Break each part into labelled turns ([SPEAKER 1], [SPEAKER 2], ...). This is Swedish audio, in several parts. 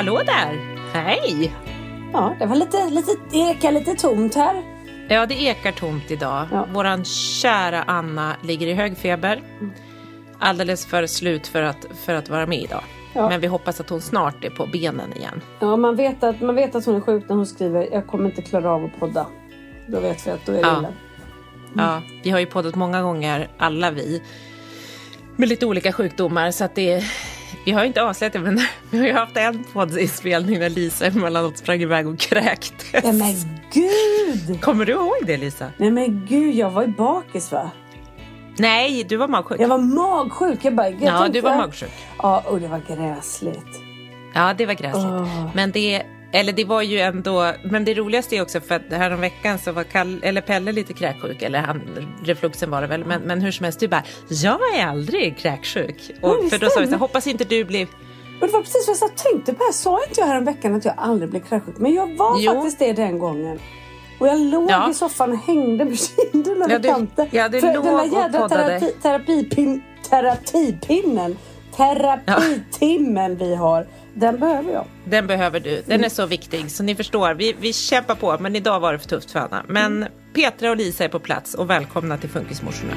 [SPEAKER 1] Hallå!
[SPEAKER 2] Där! Hej!
[SPEAKER 1] Ja, det var lite, lite, det ekar lite tomt här.
[SPEAKER 2] Ja, det ekar tomt idag.
[SPEAKER 1] Ja.
[SPEAKER 2] Våran kära Anna ligger i hög feber. Alldeles för slut för att, för att vara med idag.
[SPEAKER 1] Ja.
[SPEAKER 2] Men vi hoppas att hon snart är på benen igen.
[SPEAKER 1] Ja, man vet, att, man vet att hon är sjuk när hon skriver jag kommer inte klara av att podda. Då vet vi att då är det
[SPEAKER 2] Ja.
[SPEAKER 1] illa.
[SPEAKER 2] Ja, vi har ju poddat många gånger, alla vi, med lite olika sjukdomar. Så att det, vi har ju inte avslöjat det, men vi har ju haft en poddinspelning när Lisa emellanåt sprang iväg och kräktes.
[SPEAKER 1] Nej men gud!
[SPEAKER 2] Kommer du ihåg det Lisa?
[SPEAKER 1] Nej men gud, jag var ju bakis va?
[SPEAKER 2] Nej, du var magsjuk.
[SPEAKER 1] Jag var magsjuk. Jag bara, jag
[SPEAKER 2] Ja,
[SPEAKER 1] tänkte-
[SPEAKER 2] du var magsjuk.
[SPEAKER 1] Ja, och det var gräsligt.
[SPEAKER 2] Ja, det var gräsligt.
[SPEAKER 1] Åh.
[SPEAKER 2] Men det, eller det var ju ändå, men det roligaste är också för att häromveckan så var Kalle, eller Pelle lite kräksjuk, eller han, refluxen var det väl, men, men hur som helst, du bara, jag är aldrig kräksjuk. Och,
[SPEAKER 1] det
[SPEAKER 2] för då sa vi så här, hoppas inte du blir,
[SPEAKER 1] Och det var precis vad jag tänkte på. Jag sa inte jag häromveckan att jag aldrig blev kräksjuk. Men jag var
[SPEAKER 2] Jo.
[SPEAKER 1] faktiskt det den gången. Och jag låg
[SPEAKER 2] Ja.
[SPEAKER 1] i soffan och hängde med kinden över
[SPEAKER 2] Ja, du-
[SPEAKER 1] kanten.
[SPEAKER 2] ja, du
[SPEAKER 1] För
[SPEAKER 2] låg
[SPEAKER 1] den där jädra terapi, terapipin, terapipinnen, terapitimmen vi har, den behöver jag.
[SPEAKER 2] den behöver du, den är så viktig, så ni förstår, vi, vi kämpar på, men idag var det för tufft för Anna. Men Petra och Lisa är på plats och välkomna till Funkismorsorna.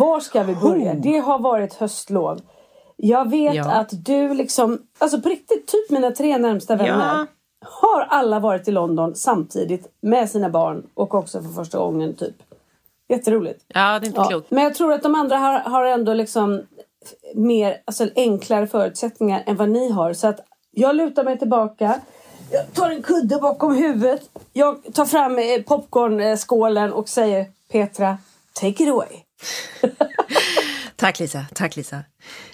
[SPEAKER 1] Var ska vi börja? Det har varit höstlov. Jag vet
[SPEAKER 2] Ja.
[SPEAKER 1] att du liksom, alltså på riktigt, typ mina tre närmsta vänner
[SPEAKER 2] Ja.
[SPEAKER 1] har alla varit i London samtidigt med sina barn och också för första gången typ. Jätteroligt.
[SPEAKER 2] Ja, det är inte
[SPEAKER 1] Ja,
[SPEAKER 2] klokt.
[SPEAKER 1] men jag tror att de andra har, har ändå liksom mer, alltså enklare förutsättningar än vad ni har. Så att jag lutar mig tillbaka. Jag tar en kudde bakom huvudet. Jag tar fram eh, popcornskålen och säger Petra, take it away.
[SPEAKER 2] Tack Lisa, tack Lisa.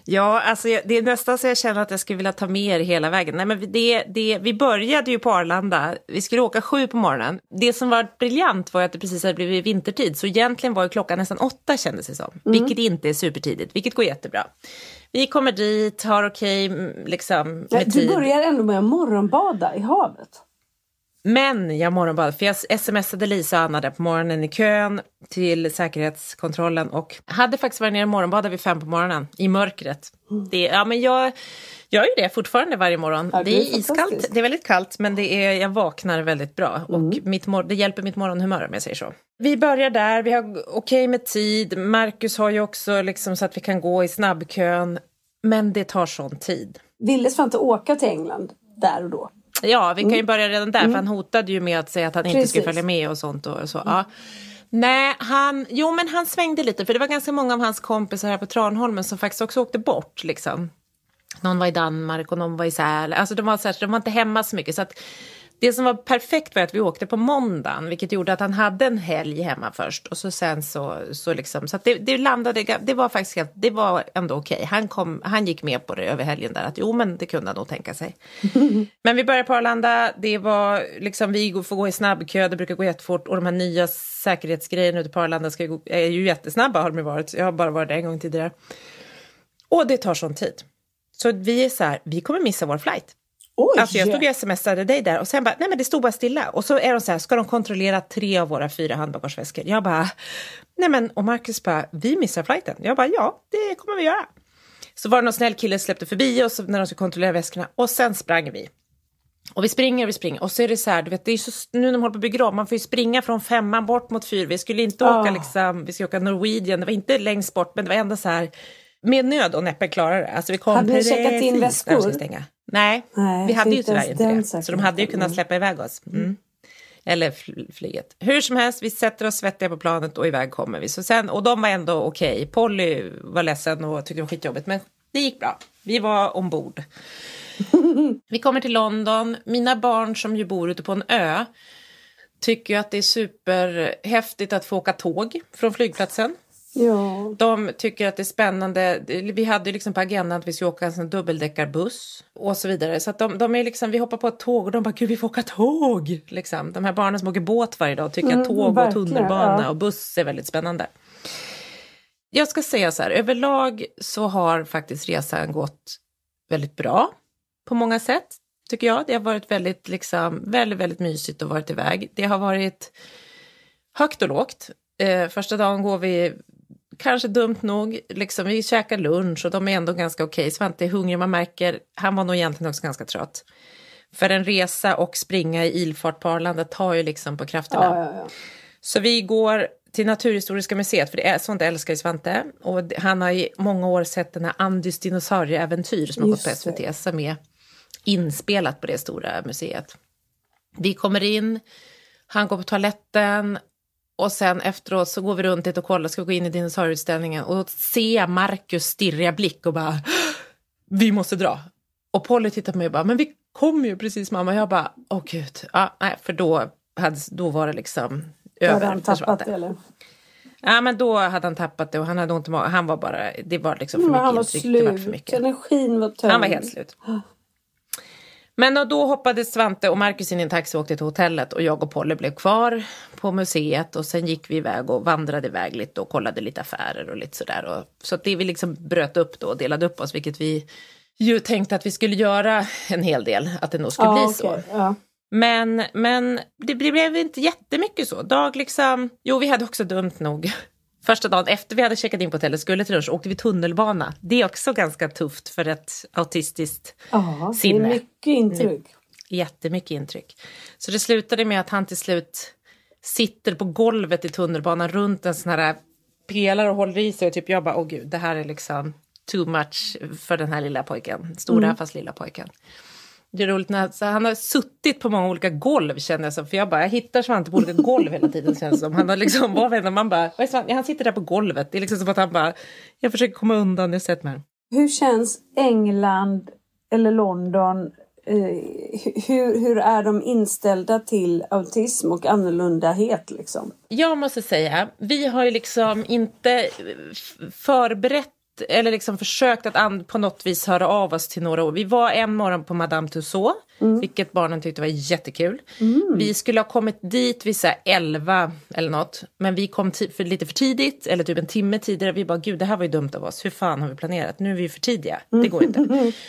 [SPEAKER 2] Ja, alltså jag- det är nästan så jag känner att jag skulle vilja ta med er hela vägen. Nej, men det, det, vi började ju på Arlanda, vi skulle åka sju på morgonen. Det som var briljant var att det precis hade blivit vintertid, så egentligen var ju klockan nästan åtta kändes det som. Vilket inte är supertidigt, vilket går jättebra. Vi kommer dit, har okej mm, liksom,
[SPEAKER 1] Ja,
[SPEAKER 2] med
[SPEAKER 1] du
[SPEAKER 2] tid.
[SPEAKER 1] börjar ändå med att morgonbada i havet.
[SPEAKER 2] Men jag morgonbad, för jag smsade Lisa och Anna där på morgonen i kön till säkerhetskontrollen och hade faktiskt varit nere och morgonbadat vid fem på morgonen i mörkret. Det, ja, men jag gör ju det fortfarande varje morgon.
[SPEAKER 1] Ja, det
[SPEAKER 2] det
[SPEAKER 1] är
[SPEAKER 2] iskallt, det är väldigt kallt men det är, jag vaknar väldigt bra och mitt, det hjälper mitt morgonhumör om jag säger så. Vi börjar där, vi har okej med tid, Marcus har ju också liksom så att vi kan gå i snabbkön, men det tar sån tid.
[SPEAKER 1] Willes får inte åka till England där och då.
[SPEAKER 2] Ja, vi kan ju
[SPEAKER 1] Mm.
[SPEAKER 2] börja redan där, för han hotade ju med att säga att han inte skulle
[SPEAKER 1] Precis.
[SPEAKER 2] följa med och sånt. Och så. Ja. Nej, han, jo men han svängde lite, för det var ganska många av hans kompisar här på Tranholmen som faktiskt också åkte bort. Liksom. Någon var i Danmark och någon var i Sälen. Alltså de var, så här, de var inte hemma så mycket. Så att det som var perfekt var att vi åkte på måndagen, vilket gjorde att han hade en helg hemma först. Och så sen så, så liksom, så det, det landade, det var faktiskt helt, det var ändå okej. Han, kom, han gick med på det över helgen där, att jo men det kunde han nog tänka sig. Men vi började på Arlanda, det var liksom, vi får gå i snabbkö, det brukar gå jättefort och de här nya säkerhetsgrejerna ute på Arlanda ska gå, är ju jättesnabba har de ju varit. Jag har bara varit där en gång tidigare. Och det tar sån tid. Så vi är så här, vi kommer missa vår flight.
[SPEAKER 1] Oj!
[SPEAKER 2] Alltså jag stod och smsade dig där och sen bara, nej men det stod bara stilla. Och så är de så här, ska de kontrollera tre av våra fyra handbagageväskor? Jag bara, nej men, och Marcus bara, vi missar flighten. Jag bara, ja, det kommer vi göra. Så var det någon snäll kille släppte förbi oss när de skulle kontrollera väskorna och sen sprang vi. Och vi springer och vi springer och så är det så här, du vet, det är så, nu när de håller på att bygga om, man får ju springa från femman bort mot fyr. Vi skulle inte åka
[SPEAKER 1] Ah.
[SPEAKER 2] liksom, vi skulle åka Norwegian, det var inte längst bort, men det var ändå så här, med nöd och näppe klarade det. Alltså vi kom
[SPEAKER 1] Hade ni checkat in väskor?
[SPEAKER 2] Nej,
[SPEAKER 1] Nej,
[SPEAKER 2] vi hade ju tyvärr inte det. Så de hade ju kunnat släppa iväg oss. Mm. Eller fl- flyget. Hur som helst, vi sätter oss svettiga på planet och iväg kommer vi. Så sen, och de var ändå okej. Polly var ledsen och tyckte det var skitjobbigt, men det gick bra. Vi var ombord. vi kommer till London. Mina barn som ju bor ute på en ö tycker att det är superhäftigt att få åka tåg från flygplatsen.
[SPEAKER 1] Ja.
[SPEAKER 2] De tycker att det är spännande. Vi hade ju liksom på agendan att vi skulle åka en sån dubbeldäckarbuss och så vidare. Så att de, de är liksom, vi hoppar på ett tåg och de bara, gud vi får åka tåg! Liksom. De här barnen som åker båt varje dag tycker att
[SPEAKER 1] Mm,
[SPEAKER 2] tåg och tunnelbana
[SPEAKER 1] ja.
[SPEAKER 2] och buss är väldigt spännande. Jag ska säga så här, överlag så har faktiskt resan gått väldigt bra på många sätt, tycker jag. Det har varit väldigt, liksom, väldigt, väldigt mysigt att varit iväg. Det har varit högt och lågt. Eh, första dagen går vi, kanske dumt nog, liksom, vi käkar lunch och de är ändå ganska okej. Svante är hungrig, man märker, han var nog egentligen också ganska trött. För en resa och springa i ilfart på Arlanda tar ju liksom på krafterna.
[SPEAKER 1] Ja, ja, ja.
[SPEAKER 2] Så vi går till Naturhistoriska museet, för det är sånt älskar ju Svante. Och han har i många år sett den här Andys dinosaurieäventyr som har gått på. SVT, som är inspelat på det stora museet. Vi kommer in, han går på toaletten och sen efteråt så går vi runt lite och kollar, ska vi gå in i dinosaurieutställningen och då ser Marcus stirriga blick och bara, vi måste dra. Och Polly tittar på mig och bara, men vi kommer ju precis mamma. Jag bara, åh gud, ja, nej, för då, hade, då var det liksom
[SPEAKER 1] Hade
[SPEAKER 2] över.
[SPEAKER 1] han
[SPEAKER 2] försvann
[SPEAKER 1] tappat
[SPEAKER 2] det.
[SPEAKER 1] eller?
[SPEAKER 2] Ja, men då hade han tappat det och han hade ont i magen. Han var bara, det var liksom för
[SPEAKER 1] Men han var
[SPEAKER 2] mycket intryck. Det var för
[SPEAKER 1] slut.
[SPEAKER 2] mycket.
[SPEAKER 1] Energin var tömd.
[SPEAKER 2] Han var helt slut. Men då hoppade Svante och Marcus in i en taxi och åkte till hotellet och jag och Polly blev kvar på museet och sen gick vi iväg och vandrade iväg lite och kollade lite affärer och lite sådär. Och, så att det vi liksom bröt upp då och delade upp oss, vilket vi ju tänkte att vi skulle göra en hel del, att det nog skulle
[SPEAKER 1] Ja,
[SPEAKER 2] bli så.
[SPEAKER 1] okej, Ja.
[SPEAKER 2] Men, men det blev inte jättemycket så. Dag liksom, jo vi hade också dumt nog. Första dagen efter vi hade checkat in på hotellet, skulle till lunch, åkte vi tunnelbana. Det är också ganska tufft för ett autistiskt
[SPEAKER 1] Ja, det är
[SPEAKER 2] sinne.
[SPEAKER 1] mycket intryck.
[SPEAKER 2] Jättemycket intryck. Så det slutade med att han till slut sitter på golvet i tunnelbanan runt en sån här pelare och håller i sig och typ jag bara, åh gud, det här är liksom too much för den här lilla pojken. Stora fast lilla pojken. Det är roligt när så han har suttit på många olika golv känner jag som, för jag bara, jag hittar Svante på olika golv hela tiden känns som. Han har liksom, vad man bara, vad är Svante? han sitter där på golvet. Det är liksom som att han bara, jag försöker komma undan, jag sett mig.
[SPEAKER 1] Hur känns England eller London? Eh, hur, hur är de inställda till autism och annorlundahet liksom?
[SPEAKER 2] Jag måste säga, vi har ju liksom inte förberett eller liksom försökt att på något vis höra av oss till några år. Vi var en morgon på Madame Tussauds, vilket barnen tyckte var jättekul. Vi skulle ha kommit dit vid så här 11 eller något, men vi kom för lite för tidigt, eller typ en timme tidigare. Vi bara, gud det här var ju dumt av oss, hur fan har vi planerat? Nu är vi ju för tidiga, det går inte.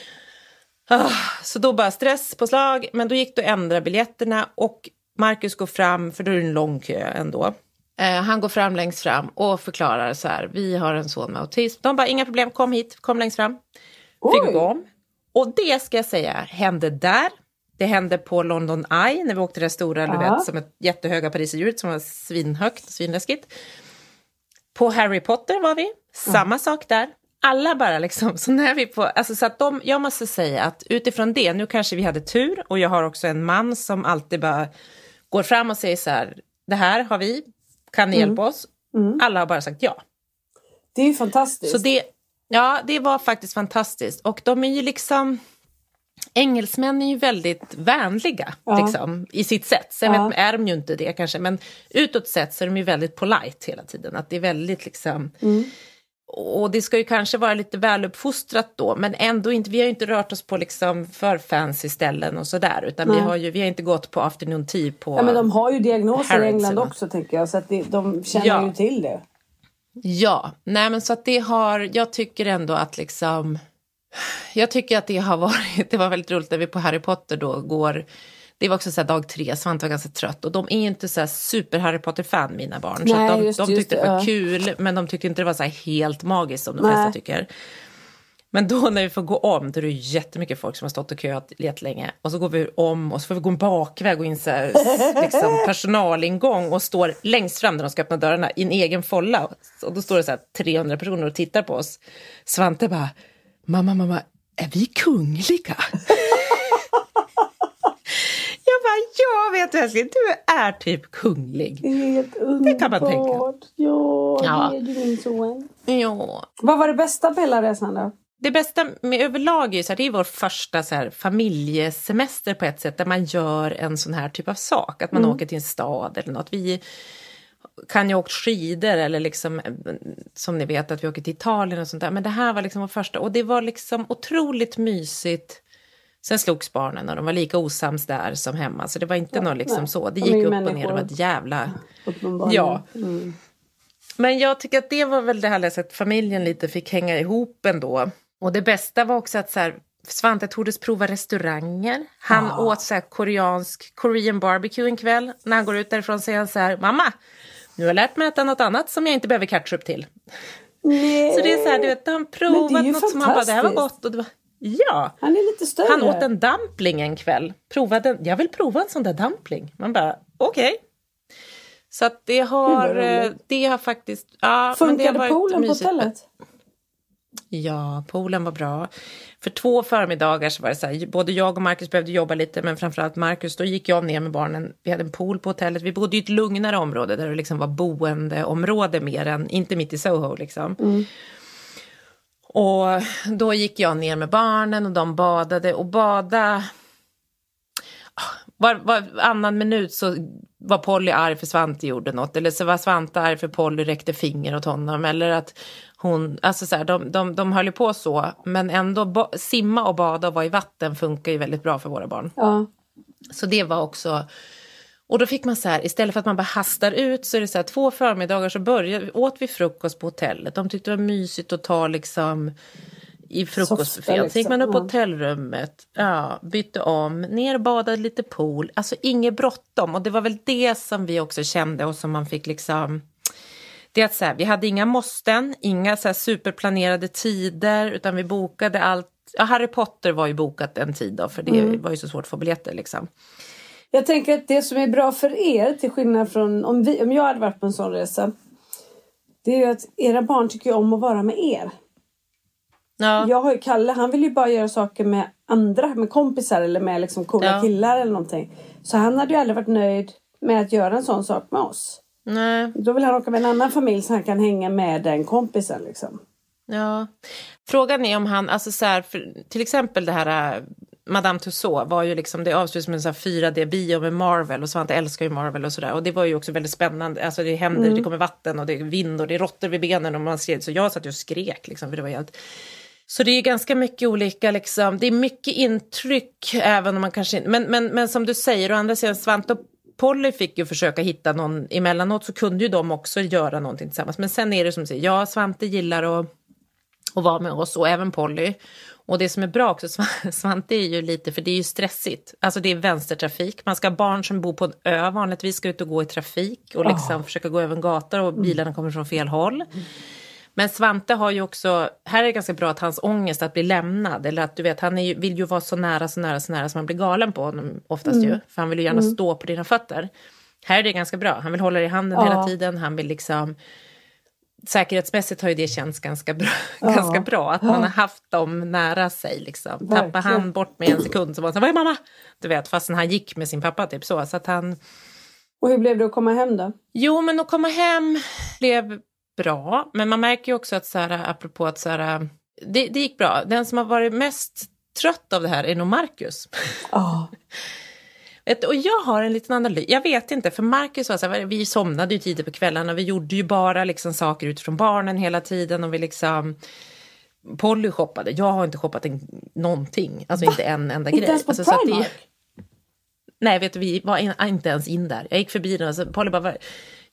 [SPEAKER 2] Ah, så då bara stress på slag, men då gick det att ändra biljetterna och Marcus går fram, för då är det en lång kö ändå. Eh, han går fram längst fram och förklarar så här, vi har en son med autism. De bara, inga problem, kom hit, kom längst fram. Fick
[SPEAKER 1] Oj.
[SPEAKER 2] gå om. Och det ska jag säga hände där. Det hände på London Eye när vi åkte det stora, du
[SPEAKER 1] Ja.
[SPEAKER 2] vet, som ett jättehöga pariserhjulet som var svinhögt, svinläskigt. På Harry Potter var vi, samma sak där. alla bara liksom, så när vi på, alltså så att de, jag måste säga att utifrån det, nu kanske vi hade tur och jag har också en man som alltid bara går fram och säger så här, det här har vi, kan ni hjälpa oss? Alla har bara sagt ja.
[SPEAKER 1] Det är ju fantastiskt.
[SPEAKER 2] Så det, ja, det var faktiskt fantastiskt. Och de är ju liksom... Engelsmän är ju väldigt vänliga
[SPEAKER 1] Ja.
[SPEAKER 2] liksom, i sitt sätt. Sen
[SPEAKER 1] Ja.
[SPEAKER 2] vet, är de ju inte det kanske, men utåt sett så är de ju väldigt polite hela tiden. Att det är väldigt liksom...
[SPEAKER 1] Mm.
[SPEAKER 2] Och det ska ju kanske vara lite väluppfostrat då, men ändå inte. Vi har ju inte rört oss på liksom för fancy ställen och sådär, utan vi
[SPEAKER 1] Nej.
[SPEAKER 2] har ju vi har inte gått på afternoon tea på...
[SPEAKER 1] ja, men de har ju diagnoser i England också tänker jag. Så att det, de känner
[SPEAKER 2] Ja.
[SPEAKER 1] ju till det.
[SPEAKER 2] Ja, nej men så att det har, jag tycker ändå att liksom, jag tycker att det har varit, det var väldigt roligt när vi på Harry Potter då går, det var också så dag tre, Svante var ganska trött och de är inte så super Harry Potter-fan mina barn. så
[SPEAKER 1] Nej,
[SPEAKER 2] att de,
[SPEAKER 1] just-
[SPEAKER 2] de
[SPEAKER 1] just
[SPEAKER 2] tyckte
[SPEAKER 1] det,
[SPEAKER 2] det var
[SPEAKER 1] ja.
[SPEAKER 2] kul, men de tyckte inte det var så helt magiskt som de
[SPEAKER 1] Nej.
[SPEAKER 2] flesta tycker. Men då när vi får gå om, då är det jättemycket folk som har stått och köat jättelänge. Och så går vi om och så får vi gå en bakväg och in så här, liksom, personalingång och står längst fram när de ska öppna dörrarna i en egen folla. Och då står det så här 300 personer och tittar på oss. Svante bara, mamma, mamma, är vi kungliga? Ja vet du älskling, du är typ kunglig.
[SPEAKER 1] Det är helt underbart.
[SPEAKER 2] kan man tänka.
[SPEAKER 1] Ja,
[SPEAKER 2] Ja.
[SPEAKER 1] det är du min son.
[SPEAKER 2] Ja,
[SPEAKER 1] Vad var det bästa på hela resan då?
[SPEAKER 2] Det bästa med överlag är ju så här, det är vår första så här, familjesemester på ett sätt där man gör en sån här typ av sak. Att man åker till en stad eller något. Vi kan ju ha åkt skidor eller liksom som ni vet att vi åker till Italien och sånt där. Men det här var liksom vår första och det var liksom otroligt mysigt. Sen slogs barnen och de var lika osams där som hemma. Så det var inte något liksom
[SPEAKER 1] nej.
[SPEAKER 2] så. Det
[SPEAKER 1] De
[SPEAKER 2] gick upp och ner. Det var ett jävla... Ja. Men jag tycker att det var väl det härligaste att familjen lite fick hänga ihop ändå. Och det bästa var också att så här, Svante tordes prova restauranger. Han åt så koreansk, korean barbecue en kväll. När han går ut därifrån säger han så här, mamma, nu har jag lärt mig äta något annat som jag inte behöver ketchup till.
[SPEAKER 1] Nej.
[SPEAKER 2] Så det är så här, du vet, han provat något som han bara, det här var gott. Och det var, ja,
[SPEAKER 1] Han är lite större.
[SPEAKER 2] han åt en dumpling en kväll. Provade en, jag vill prova en sån där dumpling. Man bara, okej. Så att det har, eh, det har faktiskt... Ja,
[SPEAKER 1] Funkade poolen på hotellet?
[SPEAKER 2] Ja, poolen var bra. För två förmiddagar så var det så här, både jag och Marcus behövde jobba lite, men framförallt Marcus, då gick jag ner med barnen. Vi hade en pool på hotellet. Vi bodde i ett lugnare område där det liksom var boendeområde mer än, inte mitt i Soho liksom. Och då gick jag ner med barnen och de badade och bada var, var annan minut så var Polly arg för Svante gjorde något eller så var Svante arg för Polly räckte finger åt honom eller att hon, alltså så här, de, de, de höll ju på så men ändå ba, simma och bada och vara i vatten funkar ju väldigt bra för våra barn.
[SPEAKER 1] Ja.
[SPEAKER 2] Så det var också... Och då fick man så här, istället för att man bara hastar ut så är det så här två förmiddagar så började, åt vi frukost på hotellet. De tyckte det var mysigt att ta liksom i frukostbuffén.
[SPEAKER 1] Softa,
[SPEAKER 2] Så gick man upp på
[SPEAKER 1] liksom,
[SPEAKER 2] hotellrummet, ja, bytte om, ner och badade lite pool. Alltså inget bråttom. Och det var väl det som vi också kände och som man fick liksom... Det är att så här, vi hade inga måsten, inga så här superplanerade tider, utan vi bokade allt. Ja, Harry Potter var ju bokat en tid då, för det
[SPEAKER 1] Mm.
[SPEAKER 2] var ju så svårt att få biljetter liksom.
[SPEAKER 1] Jag tänker att det som är bra för er, till skillnad från om, vi, om jag hade varit på en sån resa. Det är ju att era barn tycker om att vara med er.
[SPEAKER 2] Ja,
[SPEAKER 1] Jag har ju Kalle, han vill ju bara göra saker med andra, med kompisar eller med liksom coola
[SPEAKER 2] Ja.
[SPEAKER 1] killar eller någonting. Så han hade ju aldrig varit nöjd med att göra en sån sak med oss.
[SPEAKER 2] nej,
[SPEAKER 1] Då vill han åka med en annan familj så han kan hänga med den kompisen liksom.
[SPEAKER 2] ja. Frågan är om han, alltså så här, för, till exempel det här äh, Madame Tussauds var ju liksom, det avslutades med en sån här 4D-bio med Marvel och Svante älskar ju Marvel och sådär. Och det var ju också väldigt spännande, alltså det händer, det kommer vatten och det är vind och det är råttor vid benen och man ser så jag satt ju och skrek liksom för det var helt så det är ganska mycket olika, liksom, det är mycket intryck även om man kanske inte, men, men, men som du säger, å andra sidan Svante och Polly fick ju försöka hitta någon, emellanåt så kunde ju de också göra någonting tillsammans, men sen är det som du säger, ja Svante gillar att och vara med oss och även Polly. Och det som är bra också, Sv- Svante är ju lite, för det är ju stressigt. Alltså det är vänstertrafik, man ska ha barn som bor på en ö. Vanligtvis ska ut och gå i trafik och liksom försöka gå över en gata och bilarna kommer från fel håll. Men Svante har ju också, här är det ganska bra att hans ångest att bli lämnad, eller att du vet, han ju, vill ju vara så nära, så nära, så nära så man blir galen på honom oftast ju, för han vill ju gärna stå på dina fötter. Här är det ganska bra, han vill hålla dig i handen
[SPEAKER 1] Ja.
[SPEAKER 2] hela tiden, han vill liksom säkerhetsmässigt har ju det känts ganska bra,
[SPEAKER 1] Ja.
[SPEAKER 2] ganska bra att
[SPEAKER 1] Ja.
[SPEAKER 2] man har haft dem nära sig. Liksom. Tappar han bort med en sekund så var han så här, vad är mamma? Du vet, fastän han gick med sin pappa typ så. så att han,
[SPEAKER 1] Och hur blev det att komma hem då?
[SPEAKER 2] Jo, men att komma hem blev bra. Men man märker ju också att, så här, apropå att så här, det, det gick bra. Den som har varit mest trött av det här är nog Marcus.
[SPEAKER 1] Ja.
[SPEAKER 2] Du, Och jag har en liten analys. Jag vet inte, för Marcus var så här, vi somnade ju tidigt på kvällarna. Vi gjorde ju bara liksom saker utifrån barnen hela tiden. Och vi liksom... Polly shoppade. Jag har inte shoppat en, någonting. Alltså inte en enda grej.
[SPEAKER 1] Inte ens på
[SPEAKER 2] alltså, det-
[SPEAKER 1] Primark?
[SPEAKER 2] Nej, vet du, vi var in, inte ens in där. Jag gick förbi den och så Polly bara... var-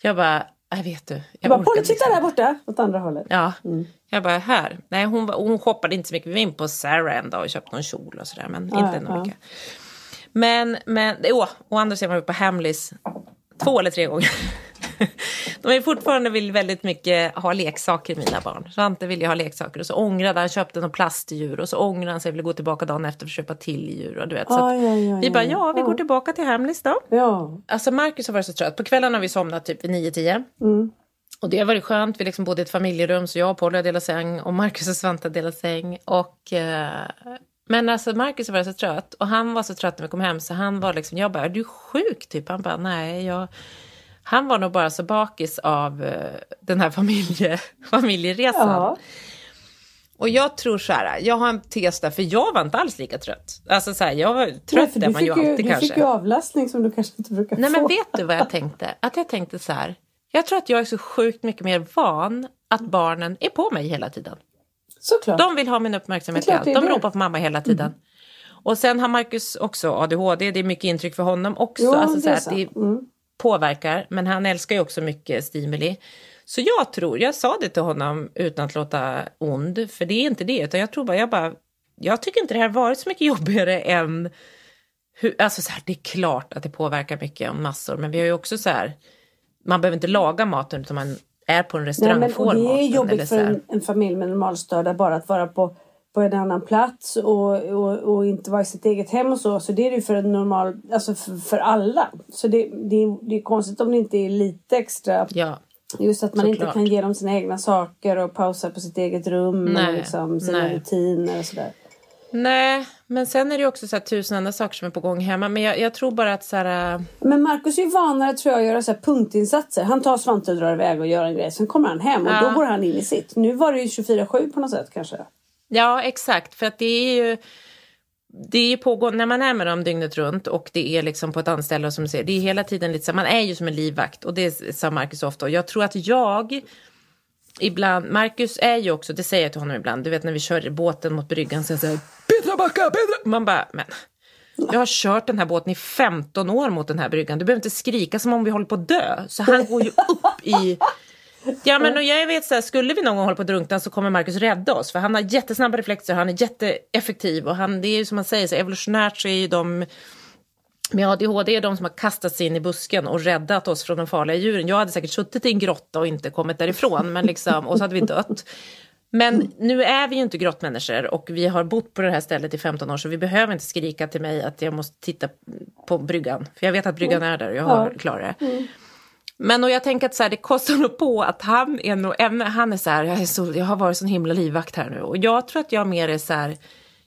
[SPEAKER 2] Jag bara, nej vet du. Jag
[SPEAKER 1] bara, Polly
[SPEAKER 2] liksom
[SPEAKER 1] titta där borta! Åt andra hållet.
[SPEAKER 2] Ja, jag bara här. Nej, hon, hon shoppade inte så mycket. Vi var in på Sarah en dag och köpte någon kjol och sådär, men
[SPEAKER 1] Ja,
[SPEAKER 2] inte
[SPEAKER 1] ja.
[SPEAKER 2] mycket. Men, men åh, å andra sidan var vi på Hamleys två eller tre gånger. De är fortfarande vill väldigt mycket ha leksaker, mina barn. Svante ville ju ha leksaker och så ångrade han, köpte någon plastdjur och så ångrade han sig och ville gå tillbaka dagen efter för att köpa till djur. Och du vet, så
[SPEAKER 1] Aj, aj, aj,
[SPEAKER 2] vi bara, ja, vi går tillbaka till Hamleys då.
[SPEAKER 1] Ja.
[SPEAKER 2] Alltså Marcus har varit så trött. På kvällarna har vi somnat typ vid 9-10.
[SPEAKER 1] Mm.
[SPEAKER 2] Och det har varit skönt. Vi liksom bodde i ett familjerum så jag och Polly har delat säng och Marcus och Svante har delat säng. Och, eh, men alltså Marcus varit så trött och han var så trött när vi kom hem så han var liksom, jag bara, är du sjuk typ? Han bara, nej, jag... Han var nog bara så bakis av eh, den här familje, familjeresan.
[SPEAKER 1] Ja.
[SPEAKER 2] Och jag tror så här, jag har en tes där, för jag var inte alls lika trött. Alltså så här, jag var
[SPEAKER 1] Nej,
[SPEAKER 2] trött
[SPEAKER 1] för
[SPEAKER 2] är
[SPEAKER 1] du
[SPEAKER 2] man ju alltid
[SPEAKER 1] du
[SPEAKER 2] kanske.
[SPEAKER 1] fick ju avlastning som du kanske inte brukar
[SPEAKER 2] Nej
[SPEAKER 1] få.
[SPEAKER 2] men vet du vad jag tänkte? Att jag tänkte så här. Jag tror att jag är så sjukt mycket mer van att barnen är på mig hela tiden.
[SPEAKER 1] Såklart.
[SPEAKER 2] De vill ha min uppmärksamhet
[SPEAKER 1] Det är
[SPEAKER 2] i
[SPEAKER 1] klart
[SPEAKER 2] allt.
[SPEAKER 1] det är
[SPEAKER 2] De.
[SPEAKER 1] Mm.
[SPEAKER 2] ropar på mamma hela tiden. Och sen har Marcus också ADHD. Det är mycket intryck för honom också.
[SPEAKER 1] Jo,
[SPEAKER 2] alltså,
[SPEAKER 1] det
[SPEAKER 2] så det
[SPEAKER 1] Mm.
[SPEAKER 2] påverkar. Men han älskar ju också mycket stimuli. Så jag tror, jag sa det till honom utan att låta ond. För det är inte det. Utan jag tror bara, jag bara, jag tycker inte det här varit så mycket jobbigare än hur, alltså så här, det är klart att det påverkar mycket om massor, men vi har ju också så här, man behöver inte laga maten utan man är på en
[SPEAKER 1] Nej,
[SPEAKER 2] restaurang
[SPEAKER 1] men,
[SPEAKER 2] får
[SPEAKER 1] och det
[SPEAKER 2] maten.
[SPEAKER 1] är jobbigt för en, en familj med normalstörda bara att vara på, på en annan plats och, och, och inte vara i sitt eget hem och så. Så det är det ju för en normal, alltså för, för alla. Så det, det, det är konstigt om det inte är lite extra.
[SPEAKER 2] Ja,
[SPEAKER 1] Just att man inte
[SPEAKER 2] Såklart.
[SPEAKER 1] kan ge dem sina egna saker och pausa på sitt eget rum
[SPEAKER 2] Nej,
[SPEAKER 1] och liksom sina
[SPEAKER 2] nej.
[SPEAKER 1] rutiner och sådär.
[SPEAKER 2] Nej, men sen är det också så tusen andra saker som är på gång hemma. Men jag, jag tror bara att så här, äh,
[SPEAKER 1] Men Markus är ju vanare tror jag att göra så här punktinsatser. Han tar Svante och drar iväg och gör en grej. Sen kommer han hem och
[SPEAKER 2] Ja.
[SPEAKER 1] då går han in i sitt. Nu var det ju 24-7 på något sätt kanske.
[SPEAKER 2] ja exakt, för att det är ju det är ju pågående, när man är med dem dygnet runt och det är liksom på ett anställe som säger, det är hela tiden lite så man är ju som en livvakt och det sa Marcus ofta och jag tror att jag ibland, Marcus är ju också, det säger jag till honom ibland, du vet när vi kör båten mot bryggan så jag säger Petra backa, Petra! Man bara, men jag har kört den här båten i 15 år mot den här bryggan, du behöver inte skrika som om vi håller på att dö. Så han går ju upp i Ja men och jag vet så här, skulle vi någon gång hålla på att drunkna så kommer Marcus rädda oss för han har jättesnabba reflexer, han är jätteeffektiv och han, det är ju som man säger, så evolutionärt så är ju de med ADHD är de som har kastat sig in i busken och räddat oss från de farliga djuren. Jag hade säkert suttit i en grotta och inte kommit därifrån men liksom, och så hade vi dött. Men nu är vi ju inte grottmänniskor och vi har bott på det här stället i 15 år så vi behöver inte skrika till mig att jag måste titta på bryggan. För jag vet att bryggan är där och jag har klarat det. Men och jag tänker att så här, det kostar nog på att han är nog, han är så här, jag, är så, jag har varit sån himla livvakt här nu. Och jag tror att jag mer är så här,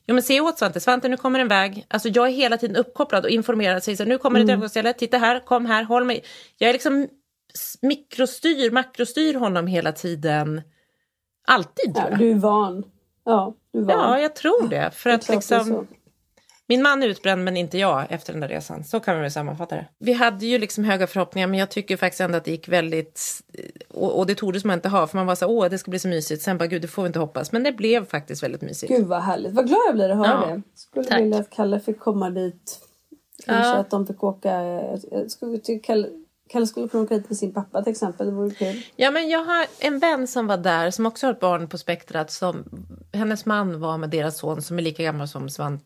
[SPEAKER 2] ja men se åt Svante, Svante nu kommer en väg. Alltså jag är hela tiden uppkopplad och informerad. Säger så nu kommer ett övergångsställe, titta här, kom här, håll mig. Jag är liksom mikrostyr, makrostyr honom hela tiden. Alltid
[SPEAKER 1] Ja,
[SPEAKER 2] jag.
[SPEAKER 1] du är van. Ja, du är van.
[SPEAKER 2] Ja, jag tror det. För
[SPEAKER 1] är
[SPEAKER 2] att liksom... Min man är utbränd men inte jag efter den där resan. Så kan vi väl sammanfatta det. Vi hade ju liksom höga förhoppningar men jag tycker faktiskt ändå att det gick väldigt... Och, och det tordes man inte ha för man var så åh det ska bli så mysigt. Sen bara, gud det får vi inte hoppas. Men det blev faktiskt väldigt mysigt.
[SPEAKER 1] Gud vad härligt. Vad glad jag blir att höra
[SPEAKER 2] Ja,
[SPEAKER 1] det. Skulle
[SPEAKER 2] tack.
[SPEAKER 1] vilja att Kalle fick komma dit. Kanske
[SPEAKER 2] Ja.
[SPEAKER 1] att de fick åka. Jag skulle tycka Kalle, Kalle skulle kunna åka dit med sin pappa till exempel. Det vore kul.
[SPEAKER 2] Ja men jag har en vän som var där som också har ett barn på spektrat. Som, hennes man var med deras son som är lika gammal som Svante.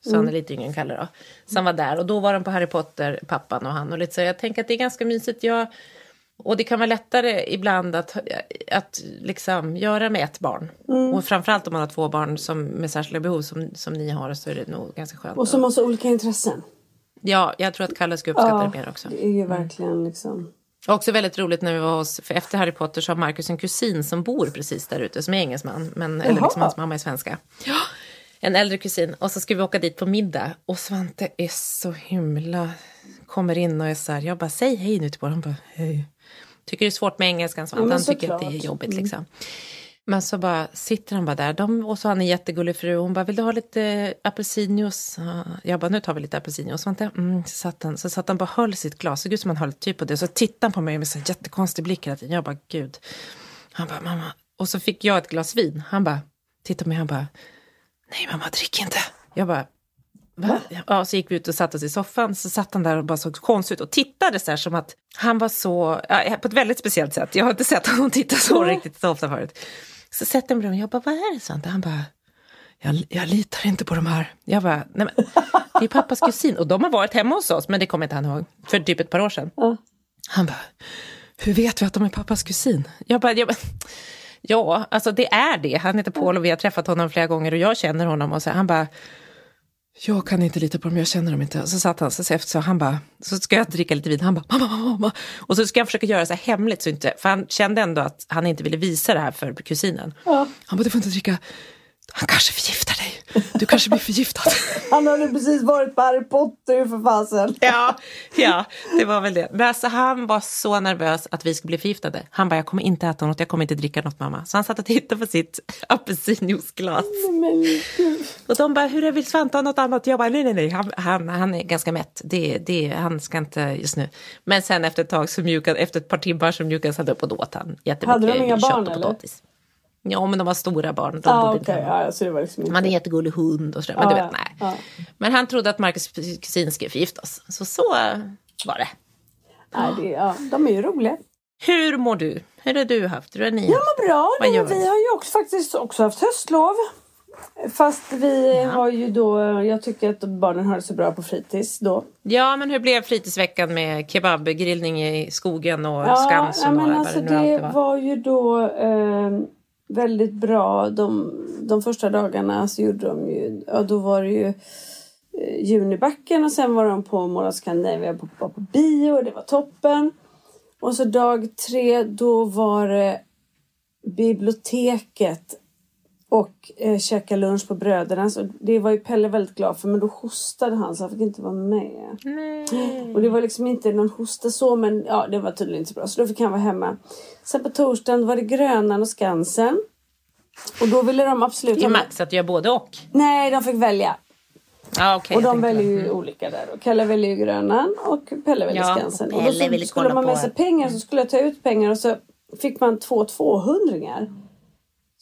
[SPEAKER 2] Så han är lite yngre än Kalle då. Som var där och då var de på Harry Potter, pappan och han. Och lite så jag tänker att det är ganska mysigt. Jag, och det kan vara lättare ibland att, att liksom göra med ett barn. Och framförallt om man har två barn som, med särskilda behov som, som ni har så är det nog ganska skönt.
[SPEAKER 1] Och som har så olika intressen.
[SPEAKER 2] Ja, jag tror att Kalle ska uppskatta det mer också.
[SPEAKER 1] Det är ju verkligen liksom.
[SPEAKER 2] Också väldigt roligt när vi var hos, för efter Harry Potter så har Marcus en kusin som bor precis där ute, som är engelsman, men, eller liksom hans mamma är svenska. Ja, en äldre kusin. Och så ska vi åka dit på middag. Och Svante är så himla... Kommer in och är så här, jag bara, säg hej nu till båda. Han bara, hej. Tycker det är svårt med engelskan, Svante. Ja, han tycker klart. att det är jobbigt mm. liksom. Men så bara sitter han bara där. De, och så har han en jättegullig fru. Hon bara, vill du ha lite apelsinjuice? Jag bara, nu tar vi lite apelsinjuice. Mm. Så, satt han, så satt han bara och höll sitt glas. Såg ut som han höll typ på det. Så tittade han på mig med en jättekonstig blick hela tiden. Jag bara, gud. Han bara, mamma. Och så fick jag ett glas vin. Han bara, tittade på mig. Han bara, nej mamma, drick inte. Jag bara, Va? Ja, så gick vi ut och satte oss i soffan, så satt han där och bara såg konstig ut och tittade så här som att han var så, ja, på ett väldigt speciellt sätt. Jag har inte sett honom titta så riktigt så ofta förut. Så sätter jag mig och jag bara, vad är det sånt? Han bara, jag, jag litar inte på de här. Jag bara, nej men, det är pappas kusin och de har varit hemma hos oss, men det kommer inte han ihåg, för typ ett par år sedan. Han bara, hur vet vi att de är pappas kusin? Jag bara, jag bara ja, alltså det är det. Han heter Paul och vi har träffat honom flera gånger och jag känner honom. Och så, han bara, jag kan inte lita på dem, jag känner dem inte. Så satt han så efter, så han bara, så ska jag dricka lite vin, han bara, mamma, mamma, mamma. Och så ska jag försöka göra så här hemligt, så inte, för han kände ändå att han inte ville visa det här för kusinen. Ja. Han bara, du får inte dricka, han kanske förgiftar dig. Du kanske blir förgiftad.
[SPEAKER 1] han hade precis varit på Harry Potter för fasen.
[SPEAKER 2] ja, ja, det var väl det. Men alltså, han var så nervös att vi skulle bli förgiftade. Han bara, jag kommer inte äta något, jag kommer inte dricka något mamma. Så han satt och tittade på sitt apelsinjuiceglas. Och de bara, hur är vill Svante ha något annat? Jag bara, nej, nej, nej, han, han, han är ganska mätt. Det, det, han ska inte just nu. Men sen efter ett tag, så mjukade, efter ett par timmar så mjukades han upp och då åt han jättemycket
[SPEAKER 1] Hade de inga barn eller?
[SPEAKER 2] Ja, men de var stora barn.
[SPEAKER 1] De ah, okay. ja, så det var liksom inte...
[SPEAKER 2] Man hade en jättegullig hund och sådär. Men, ah, du vet, nej. Ah. men han trodde att Marcus kusin skulle förgiftas. Så så var det.
[SPEAKER 1] Nej, det ja, de är ju roliga.
[SPEAKER 2] Hur mår du? Hur har du haft? Hur har ni
[SPEAKER 1] Jag mår bra. Vad gör vi har ju också, faktiskt också haft höstlov. Fast vi ja. har ju då, jag tycker att barnen har det så bra på fritids då.
[SPEAKER 2] Ja, men hur blev fritidsveckan med kebabgrillning i skogen och ja, Skansen? Ja, men
[SPEAKER 1] alltså det, det var. var. ju då eh, väldigt bra. De, de första dagarna så gjorde de ju, ja då var det ju eh, Junibacken och sen var de på Mall Scandinavia på, på, på bio och det var toppen. Och så dag tre då var det biblioteket och eh, käka lunch på Brödernas. Och det var ju Pelle väldigt glad för men då hostade han så han fick inte vara med.
[SPEAKER 2] Nej.
[SPEAKER 1] Och det var liksom inte någon hosta så men ja det var tydligen inte så bra så då fick han vara hemma. Sen på torsdagen var det Grönan och Skansen. Och då ville de absolut...
[SPEAKER 2] Det är max att göra både och.
[SPEAKER 1] Nej, de fick välja.
[SPEAKER 2] Ah, okay,
[SPEAKER 1] och de väljer ju mm. olika där. Och Kalle väljer ju Grönan och Pelle väljer ja, Skansen. Och, och då skulle man med sig pengar så skulle jag ta ut pengar och så fick man två tvåhundringar.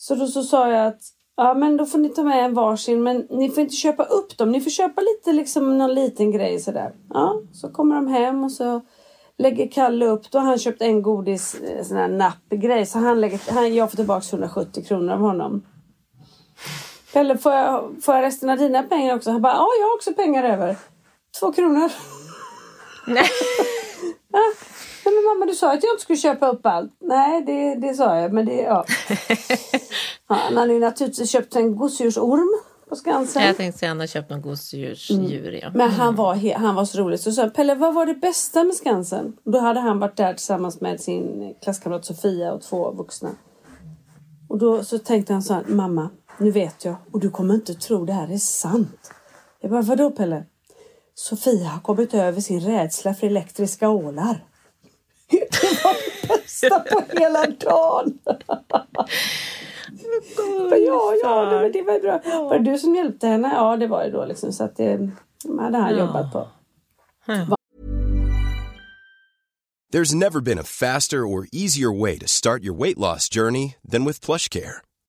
[SPEAKER 1] Så då så sa jag att ja men då får ni ta med en varsin men ni får inte köpa upp dem. Ni får köpa lite liksom någon liten grej sådär. Ja, så kommer de hem och så lägger Kalle upp. Då har han köpt en godis eh, sån här nappgrej så han lägger, han, jag får tillbaka 170 kronor av honom. Pelle, får jag, får jag resten av dina pengar också? Han bara, ja jag har också pengar över. Två kronor.
[SPEAKER 2] Nej.
[SPEAKER 1] ja. Mamma du sa att jag inte skulle köpa upp allt. Nej det, det sa jag men det ja. ja han hade ju naturligtvis köpt en gosedjursorm på Skansen.
[SPEAKER 2] Jag tänkte säga att han har köpt någon gosedjur. Mm.
[SPEAKER 1] Men han var, han var så rolig. Så sa Pelle vad var det bästa med Skansen? Då hade han varit där tillsammans med sin klasskamrat Sofia och två vuxna. Och då så tänkte han så här, mamma nu vet jag och du kommer inte tro det här är sant. Jag bara vadå Pelle? Sofia har kommit över sin rädsla för elektriska ålar. Det var det bästa på hela dagen. ja, ja, men det var bra. Var det du som hjälpte henne? Ja, det var det då liksom. Så att det hade han jobbat på.
[SPEAKER 3] There's never been a faster or easier way to start your weight loss journey than with PlushCare.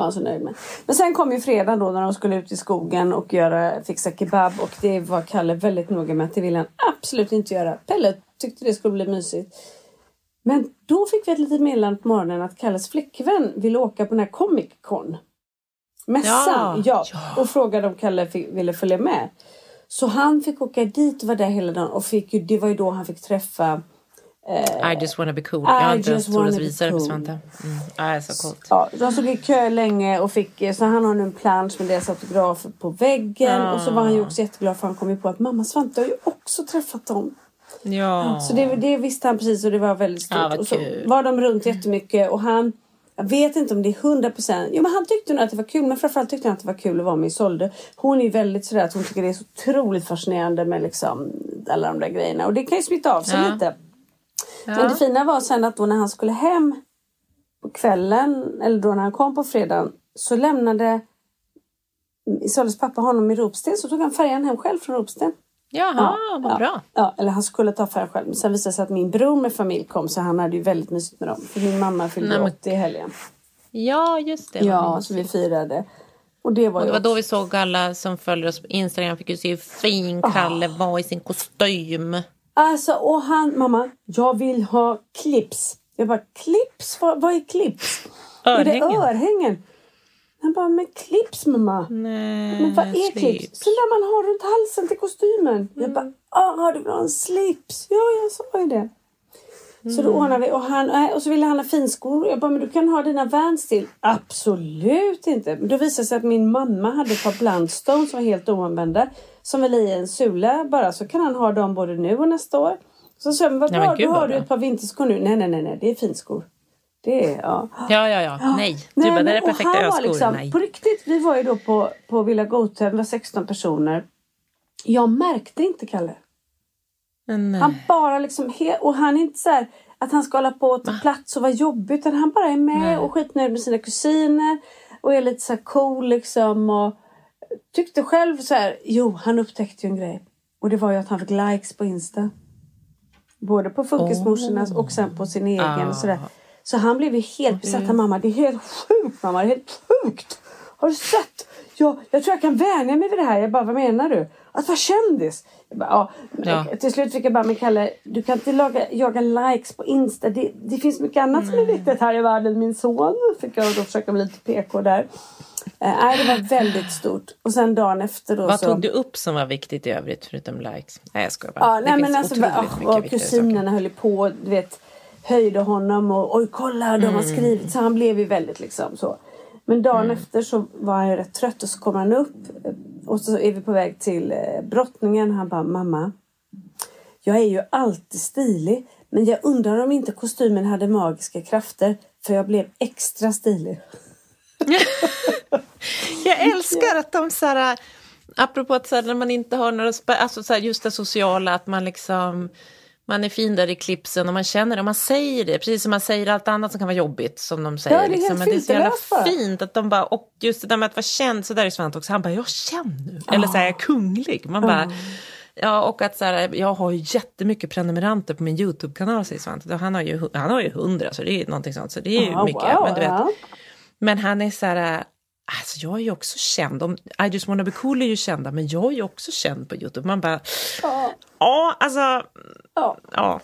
[SPEAKER 1] Var så nöjd med. Men sen kom ju fredagen då när de skulle ut i skogen och göra, fixa kebab och det var Kalle väldigt noga med att det ville han absolut inte göra. Pelle tyckte det skulle bli mysigt. Men då fick vi ett litet meddelande på morgonen att Kalles flickvän ville åka på den här Comic Con. Mässan, ja. ja. Och frågade om Kalle fick, ville följa med. Så han fick åka dit och vara där hela dagen och fick det var ju då han fick träffa
[SPEAKER 2] i just wanna be cool. Jag har inte ens tordas visa det på Svante. Mm. Ja, så coolt.
[SPEAKER 1] Ja, de stod i kö länge och fick, så han har nu en plansch med deras autografer på väggen. Ah. Och så var han ju också jätteglad för han kom ju på att mamma Svante har ju också träffat dem.
[SPEAKER 2] Ja.
[SPEAKER 1] Så det, det visste han precis och det var väldigt stort.
[SPEAKER 2] Ja,
[SPEAKER 1] och så var de runt jättemycket och han jag vet inte om det är hundra procent. Jo men han tyckte nog att det var kul. Men framförallt tyckte han att det var kul att vara med Isolde. Hon är ju väldigt sådär att hon tycker det är så otroligt fascinerande med liksom alla de där grejerna. Och det kan ju smitta av sig ja. lite. Ja. Men det fina var sen att då när han skulle hem på kvällen, eller då när han kom på fredagen, så lämnade Isoldes pappa honom i Ropsten. Så tog han färjan hem själv från Ropsten.
[SPEAKER 2] Jaha, ja, vad
[SPEAKER 1] ja,
[SPEAKER 2] bra.
[SPEAKER 1] Ja, eller han skulle ta färjan själv. Men sen visade det sig att min bror med familj kom så han hade ju väldigt mysigt med dem. För min mamma fyllde Nej, 80 i helgen.
[SPEAKER 2] Ja, just det.
[SPEAKER 1] Ja, så vi firade. Och det var,
[SPEAKER 2] och det var då vi såg alla som följer oss på Instagram fick ju se hur fin Kalle oh. var i sin kostym.
[SPEAKER 1] Alltså, och han, mamma, jag vill ha clips. Jag bara, clips? Vad, vad är clips?
[SPEAKER 2] Örhängen.
[SPEAKER 1] Är det örhängen? Han bara, men clips mamma.
[SPEAKER 2] Nej,
[SPEAKER 1] men vad är slips. clips? Så där man har runt halsen till kostymen. Mm. Jag bara, ah, du vill ha en slips? Ja, jag sa ju det. Mm. Så då mm. ordnade vi och, han, och så ville han ha finskor. Jag bara, men du kan ha dina Vans till. Absolut inte. Men då visade det sig att min mamma hade ett par Blundstones som var helt oanvända som väl i en sula bara så kan han ha dem både nu och nästa år. Så sa jag, men vad bra, då har du ett par vinterskor nu. Nej, nej, nej, nej, det är finskor. Det är, ja.
[SPEAKER 2] Ja, ja, ja. Nej. Du nej, bara, det är perfekta öskor. Liksom, nej.
[SPEAKER 1] På riktigt, vi var ju då på, på Villa Gotham, vi var 16 personer. Jag märkte inte Kalle.
[SPEAKER 2] Nej.
[SPEAKER 1] Han bara liksom, och han är inte så här, att han ska hålla på och ta plats och vara jobbig utan han bara är med nej. och skitnöjd med sina kusiner och är lite så cool liksom och tyckte själv så här, jo han upptäckte ju en grej. Och det var ju att han fick likes på Insta. Både på Funkismorsornas oh. och sen på sin egen ah. och sådär. Så han blev ju helt besatt av mamma. Det är helt sjukt mamma, det är helt sjukt. Har du sett? Jag, jag tror jag kan vänja mig vid det här. Jag bara, vad menar du? Att vara kändis? Bara, ja. ja. Till slut fick jag bara, men Kalle, du kan inte laga, jaga likes på Insta. Det, det finns mycket annat mm. som är viktigt här i världen. Min son fick jag då försöka bli lite PK där. Eh, nej, det var väldigt stort. Och sen dagen efter då
[SPEAKER 2] Vad
[SPEAKER 1] så...
[SPEAKER 2] tog du upp som var viktigt i övrigt förutom likes? Nej, jag skojar bara.
[SPEAKER 1] Ja, nej, men alltså, och, och kusinerna höll på, du vet, höjde honom och oj kolla, de har mm. skrivit. Så han blev ju väldigt liksom så. Men dagen mm. efter så var han ju rätt trött och så kommer han upp och så är vi på väg till eh, brottningen. Han bara, mamma, jag är ju alltid stilig men jag undrar om inte kostymen hade magiska krafter för jag blev extra stilig.
[SPEAKER 2] jag älskar att de så här, apropå att så här, när man inte har några, alltså så här, just det sociala, att man liksom man är fin där i klipsen och man känner det och man säger det, precis som man säger allt annat som kan vara jobbigt som de säger.
[SPEAKER 1] Ja, det är
[SPEAKER 2] liksom.
[SPEAKER 1] Men
[SPEAKER 2] det är så jävla fint att de bara, och just det där med att vara känd, så där är Svante också, han bara, jag är känd nu, oh. eller så här, jag är kunglig. Man bara, oh. Ja, och att så här, jag har ju jättemycket prenumeranter på min YouTube-kanal, säger Svante. Han har ju, han har ju hundra, så det är någonting sånt, så det är ju oh, mycket.
[SPEAKER 1] Wow,
[SPEAKER 2] men, du vet. Men han är så här, Alltså jag är ju också känd. Om, I just wanna be cool är ju kända, men jag är ju också känd på Youtube. Man bara... Ja, ja alltså...
[SPEAKER 1] Ja.
[SPEAKER 2] ja.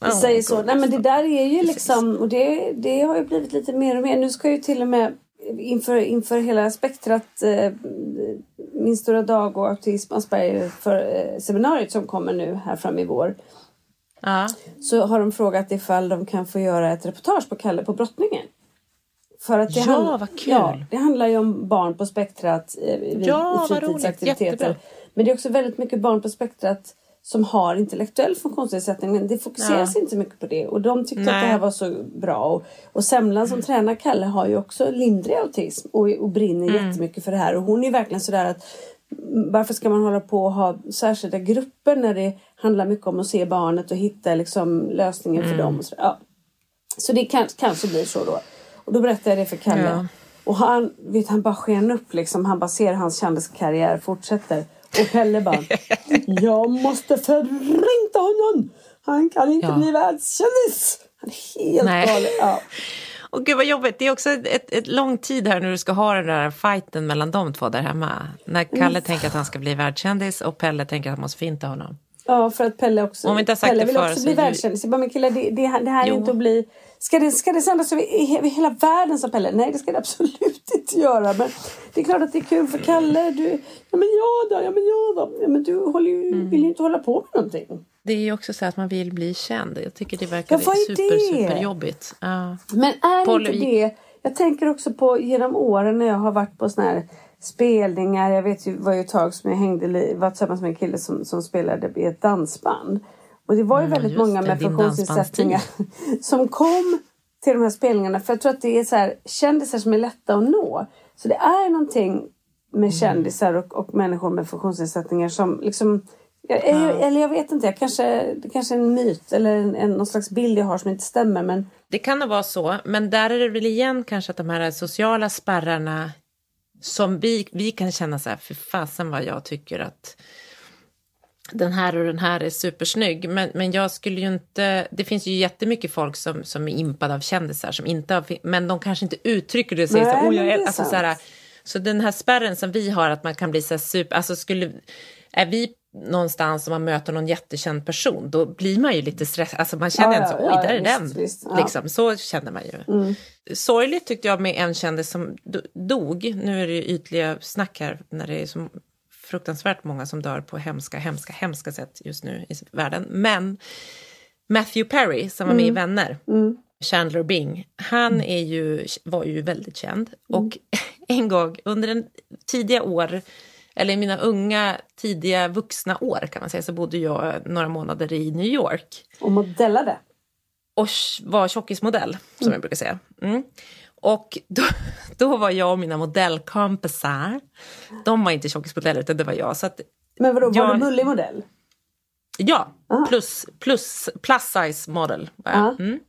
[SPEAKER 1] Vi säger så. Nej men det där är ju liksom... Och det, det har ju blivit lite mer och mer. Nu ska ju till och med inför, inför hela spektrat eh, Min stora dag och Autism Asperger för eh, seminariet som kommer nu här fram i vår.
[SPEAKER 2] Ja.
[SPEAKER 1] Så har de frågat ifall de kan få göra ett reportage på Kalle på brottningen. För att det
[SPEAKER 2] ja, vad kul!
[SPEAKER 1] Ja, det handlar ju om barn på spektrat eh, vid,
[SPEAKER 2] ja,
[SPEAKER 1] i fritidsaktiviteter. Men det är också väldigt mycket barn på spektrat som har intellektuell funktionsnedsättning men det fokuseras ja. inte mycket på det och de tyckte Nej. att det här var så bra. Och, och Semlan som tränar Kalle har ju också lindrig autism och, och brinner mm. jättemycket för det här och hon är verkligen sådär att varför ska man hålla på och ha särskilda grupper när det handlar mycket om att se barnet och hitta liksom lösningen för dem. Och så, ja. så det kan, kanske blir så då. Och då berättade jag det för Kalle.
[SPEAKER 2] Ja.
[SPEAKER 1] Och han, vet, han bara sken upp liksom. Han bara ser hans kändiskarriär fortsätter. Och Pelle bara, jag måste förinta honom. Han kan inte
[SPEAKER 2] Ja.
[SPEAKER 1] bli världskändis. Han är helt
[SPEAKER 2] Nej.
[SPEAKER 1] galen. Ja.
[SPEAKER 2] Och gud vad jobbigt. Det är också ett, ett, lång tid här när du ska ha den där fighten mellan de två där hemma. När
[SPEAKER 1] Mm.
[SPEAKER 2] Kalle tänker att han ska bli världskändis och Pelle tänker att han måste finta honom.
[SPEAKER 1] Ja, för att Pelle också,
[SPEAKER 2] Om inte har sagt
[SPEAKER 1] Pelle
[SPEAKER 2] det
[SPEAKER 1] vill
[SPEAKER 2] förr
[SPEAKER 1] också
[SPEAKER 2] så
[SPEAKER 1] bli världskändis. Jag bara, men killar, det, det, det här är
[SPEAKER 2] Jo.
[SPEAKER 1] inte att bli... Ska det, ska det sändas över, hela världen, sa Pelle. Nej, det ska det absolut inte göra. Men det är klart att det är kul för Kalle. Du, ja, men jag då? Ja, men jag då? Ja, men du håller ju,
[SPEAKER 2] Mm.
[SPEAKER 1] vill ju inte hålla på med någonting.
[SPEAKER 2] Det är ju också så att man vill bli känd. Jag tycker det verkar
[SPEAKER 1] Ja,
[SPEAKER 2] super,
[SPEAKER 1] det?
[SPEAKER 2] superjobbigt. Ja.
[SPEAKER 1] Men är
[SPEAKER 2] Polly-
[SPEAKER 1] inte det... Jag tänker också på genom åren när jag har varit på såna här spelningar. Jag vet ju, var ju ett tag som jag hängde, var tillsammans med en kille som, som spelade i ett dansband. Och det var ju väldigt
[SPEAKER 2] Mm, just
[SPEAKER 1] många
[SPEAKER 2] det,
[SPEAKER 1] med funktionsnedsättningar som kom till de här spelningarna. För jag tror att det är så här, kändisar som är lätta att nå. Så det är någonting
[SPEAKER 2] Mm.
[SPEAKER 1] med kändisar och, och människor med funktionsnedsättningar som liksom jag, jag, eller jag vet inte, jag kanske, det kanske är en myt eller en, en, någon slags bild jag har som inte stämmer. Men
[SPEAKER 2] Det kan nog vara så, men där är det väl igen kanske att de här sociala spärrarna som vi, vi kan känna så här, för fasen vad jag tycker att den här och den här är supersnygg. Men, men jag skulle ju inte, det finns ju jättemycket folk som, som är impade av kändisar som inte har, men de kanske inte uttrycker det säger
[SPEAKER 1] Nej,
[SPEAKER 2] så, "Oj, jag är, alltså, så, här, så den här spärren som vi har att man kan bli så här super, alltså skulle, är vi någonstans och man möter någon jättekänd person, då blir man ju lite stressad, alltså man känner
[SPEAKER 1] Ja,
[SPEAKER 2] så,
[SPEAKER 1] ja,
[SPEAKER 2] oj,
[SPEAKER 1] ja,
[SPEAKER 2] där är
[SPEAKER 1] visst,
[SPEAKER 2] den.
[SPEAKER 1] visst,
[SPEAKER 2] liksom, så känner man ju. Sorgligt tyckte jag med en kändis som do- dog. Nu är det ju ytliga snack här när det är så fruktansvärt många som dör på hemska, hemska, hemska sätt just nu i världen. Men Matthew Perry som var med i Vänner, Chandler Bing, han är ju, var ju väldigt känd. Och en gång under en tidiga år, eller i mina unga, tidiga vuxna år kan man säga, så bodde jag några månader i New York
[SPEAKER 1] och modellade.
[SPEAKER 2] och var tjockismodell, som jag brukar säga. Och då, då var jag och mina modellkompisar, de var inte tjockismodeller utan det var jag. Så att,
[SPEAKER 1] Men vadå, var
[SPEAKER 2] Jag-
[SPEAKER 1] du mullig modell?
[SPEAKER 2] ja,
[SPEAKER 1] Ah.
[SPEAKER 2] plus, plus, plus size model var jag.
[SPEAKER 1] Ja.
[SPEAKER 2] Mm.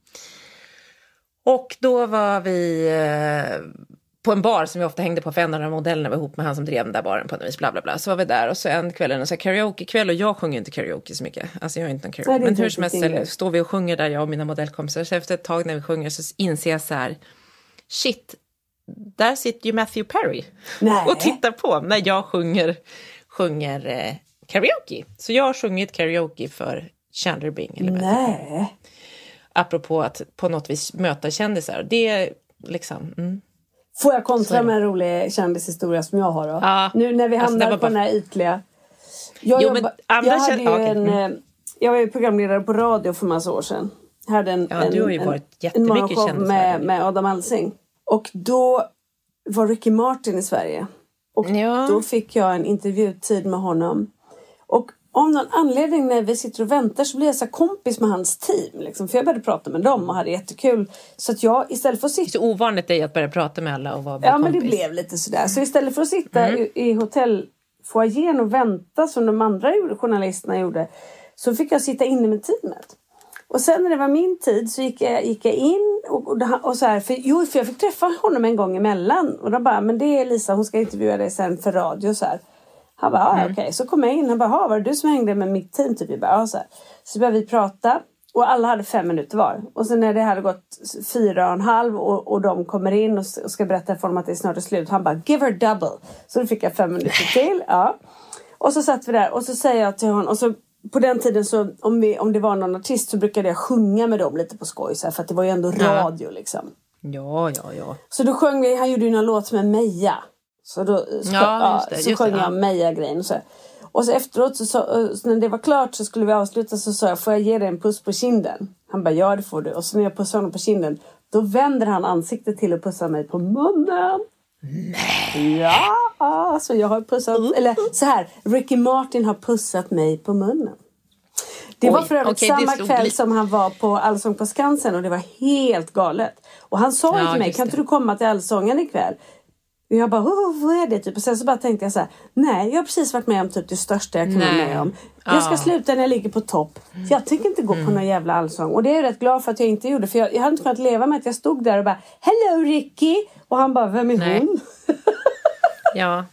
[SPEAKER 2] Och då var vi eh, på en bar som vi ofta hängde på för en av de modellerna var ihop med han som drev den där baren på något vis. Bla, bla, bla. Så var vi där och så en kväll en karaokekväll och jag sjunger ju inte karaoke så mycket. Alltså jag har inte en karaoke.
[SPEAKER 1] Nej, är
[SPEAKER 2] Men hur som helst står vi och sjunger där jag och mina modellkompisar. Så efter ett tag när vi sjunger så inser jag så här, shit, där sitter ju Matthew Perry
[SPEAKER 1] Nej.
[SPEAKER 2] och tittar på när jag sjunger, sjunger eh, karaoke. Så jag har sjungit karaoke för Chandler Bing. Eller Matthew
[SPEAKER 1] Nej.
[SPEAKER 2] apropå att på något vis möta kändisar. Det liksom... Mm.
[SPEAKER 1] Får jag kontra med en rolig kändishistoria som jag har då?
[SPEAKER 2] Ja.
[SPEAKER 1] Nu när vi
[SPEAKER 2] Alltså,
[SPEAKER 1] hamnar
[SPEAKER 2] var
[SPEAKER 1] på
[SPEAKER 2] bara-
[SPEAKER 1] den här ytliga. Jag,
[SPEAKER 2] Jo, men
[SPEAKER 1] jobba, jag, hade ju
[SPEAKER 2] ja, okej.
[SPEAKER 1] en,
[SPEAKER 2] Mm.
[SPEAKER 1] eh, jag var ju programledare på radio för massa år sedan. Jag hade en,
[SPEAKER 2] Ja,
[SPEAKER 1] en,
[SPEAKER 2] du har ju
[SPEAKER 1] en,
[SPEAKER 2] varit
[SPEAKER 1] en
[SPEAKER 2] jättemycket
[SPEAKER 1] morgonshow med, med Adam Alsing. Och då var Ricky Martin i Sverige. Och
[SPEAKER 2] Ja.
[SPEAKER 1] då fick jag en intervjutid med honom. Och av någon anledning när vi sitter och väntar så blir jag så kompis med hans team. Liksom. För jag började prata med dem och hade jättekul. Så att jag istället för att
[SPEAKER 2] Det är
[SPEAKER 1] sitta
[SPEAKER 2] så ovanligt är att börja prata med alla och vara
[SPEAKER 1] Ja men det
[SPEAKER 2] kompis.
[SPEAKER 1] blev lite sådär. Så istället för att sitta
[SPEAKER 2] Mm.
[SPEAKER 1] i, i hotellfoajén och vänta som de andra journalisterna gjorde. Så fick jag sitta inne med teamet. Och sen när det var min tid så gick jag, gick jag in och, och, och så här, för, jo, för jag fick träffa honom en gång emellan. Och de bara, men det är Lisa, hon ska intervjua dig sen för radio så här. Han bara,
[SPEAKER 2] Mm.
[SPEAKER 1] okej. Så kom jag in, han bara, "Ha, var det du som hängde med mitt team? Typ. Jag bara, så, här. så började vi prata. Och alla hade fem minuter var. Och sen när det hade gått fyra och en halv och, och de kommer in och, och ska berätta för honom att det snart är slut. Han bara, give her double. Så då fick jag fem minuter till. Ja. Och så satt vi där och så säger jag till honom. Och så, på den tiden så om, vi, om det var någon artist så brukade jag sjunga med dem lite på skoj. Så här, för att det var ju ändå
[SPEAKER 2] Ja.
[SPEAKER 1] radio liksom.
[SPEAKER 2] Ja, ja, ja.
[SPEAKER 1] Så då sjöng vi, han gjorde ju någon låt med Meja. Så då så,
[SPEAKER 2] Ja, det,
[SPEAKER 1] så sjöng
[SPEAKER 2] det,
[SPEAKER 1] jag
[SPEAKER 2] ja.
[SPEAKER 1] Meja-grejen och så. Och så efteråt så, så, så när det var klart så skulle vi avsluta så sa jag, får jag ge dig en puss på kinden? Han bara, ja det får du. Och så när jag pussar honom på kinden, då vänder han ansiktet till och pussar mig på munnen. Nej. Ja, så jag har pussat,
[SPEAKER 2] Mm.
[SPEAKER 1] eller så här, Ricky Martin har pussat mig på munnen. Det var
[SPEAKER 2] Oj,
[SPEAKER 1] för övrigt
[SPEAKER 2] det
[SPEAKER 1] samma kväll
[SPEAKER 2] lite.
[SPEAKER 1] som han var på Allsång på Skansen och det var helt galet. Och han sa ju
[SPEAKER 2] Ja,
[SPEAKER 1] till mig, kan inte du komma till Allsången ikväll? Och jag bara, oh, vad är det? Typ. Och sen så bara tänkte jag så här, nej, jag har precis varit med om typ det största jag kan vara med om. Jag ska
[SPEAKER 2] Ja.
[SPEAKER 1] sluta när jag ligger på topp. För jag tänker inte gå på någon jävla allsång. Och det är jag rätt glad för att jag inte gjorde. För jag, jag hade inte kunnat leva med att jag stod där och bara, hello Ricky! Och han bara, vem är
[SPEAKER 2] Nej.
[SPEAKER 1] hon?
[SPEAKER 2] Ja.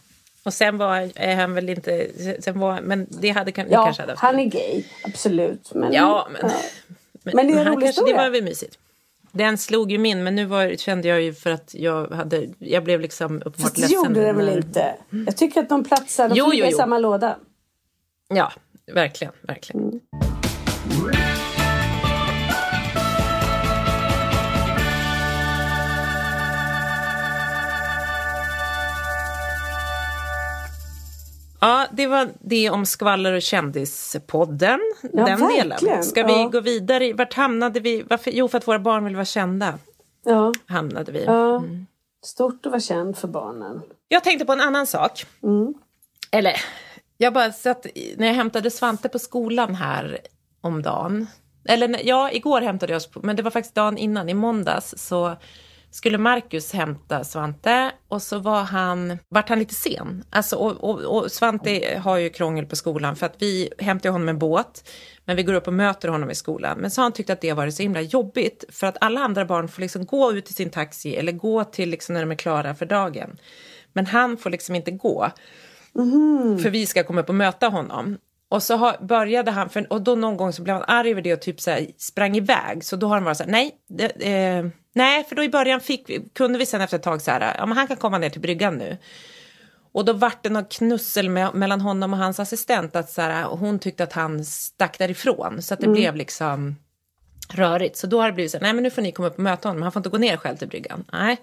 [SPEAKER 2] Och sen var är han väl inte... Sen var, men det hade kan,
[SPEAKER 1] Ja,
[SPEAKER 2] kanske hade haft-
[SPEAKER 1] han är gay, absolut. Men,
[SPEAKER 2] Ja, men, men,
[SPEAKER 1] Men det är en rolig
[SPEAKER 2] kanske, Det
[SPEAKER 1] historia.
[SPEAKER 2] var väl mysigt. Den slog ju min, men nu var, kände jag ju för att jag hade... Jag blev liksom uppenbart
[SPEAKER 1] Fast det
[SPEAKER 2] ledsen.
[SPEAKER 1] gjorde det väl inte? Jag tycker att de platsar, de
[SPEAKER 2] Jo,
[SPEAKER 1] ligga
[SPEAKER 2] jo,
[SPEAKER 1] i
[SPEAKER 2] jo.
[SPEAKER 1] samma låda.
[SPEAKER 2] Ja, verkligen. verkligen. Ja, det var det om skvaller och kändispodden.
[SPEAKER 1] Ja,
[SPEAKER 2] den
[SPEAKER 1] verkligen.
[SPEAKER 2] delen. Ska vi
[SPEAKER 1] Ja.
[SPEAKER 2] gå vidare? Vart hamnade vi? Varför? Jo, för att våra barn vill vara kända.
[SPEAKER 1] Ja,
[SPEAKER 2] Hamnade vi.
[SPEAKER 1] ja. Stort att vara känd för barnen.
[SPEAKER 2] Jag tänkte på en annan sak.
[SPEAKER 1] Mm.
[SPEAKER 2] Eller, jag bara satt, när jag hämtade Svante på skolan här om dagen. Eller ja, igår hämtade jag oss, men det var faktiskt dagen innan, i måndags, så skulle Marcus hämta Svante och så var han, vart han lite sen. Alltså, och, och, och Svante har ju krångel på skolan för att vi hämtar honom med båt, men vi går upp och möter honom i skolan. Men så har han tyckt att det har varit så himla jobbigt för att alla andra barn får liksom gå ut till sin taxi eller gå till liksom när de är klara för dagen. Men han får liksom inte gå. För vi ska komma upp och möta honom. Och så har, började han, för, och då någon gång så blev han arg över det och typ så här, sprang iväg. Så då har han varit så här, nej, det, eh, nej, för då i början fick, kunde vi sen efter ett tag så här, ja men han kan komma ner till bryggan nu. Och då vart det något knussel med, mellan honom och hans assistent, att så här, hon tyckte att han stack därifrån. Så att det blev liksom rörigt. Så då har det blivit så här, nej men nu får ni komma upp och möta honom, han får inte gå ner själv till bryggan. Nej.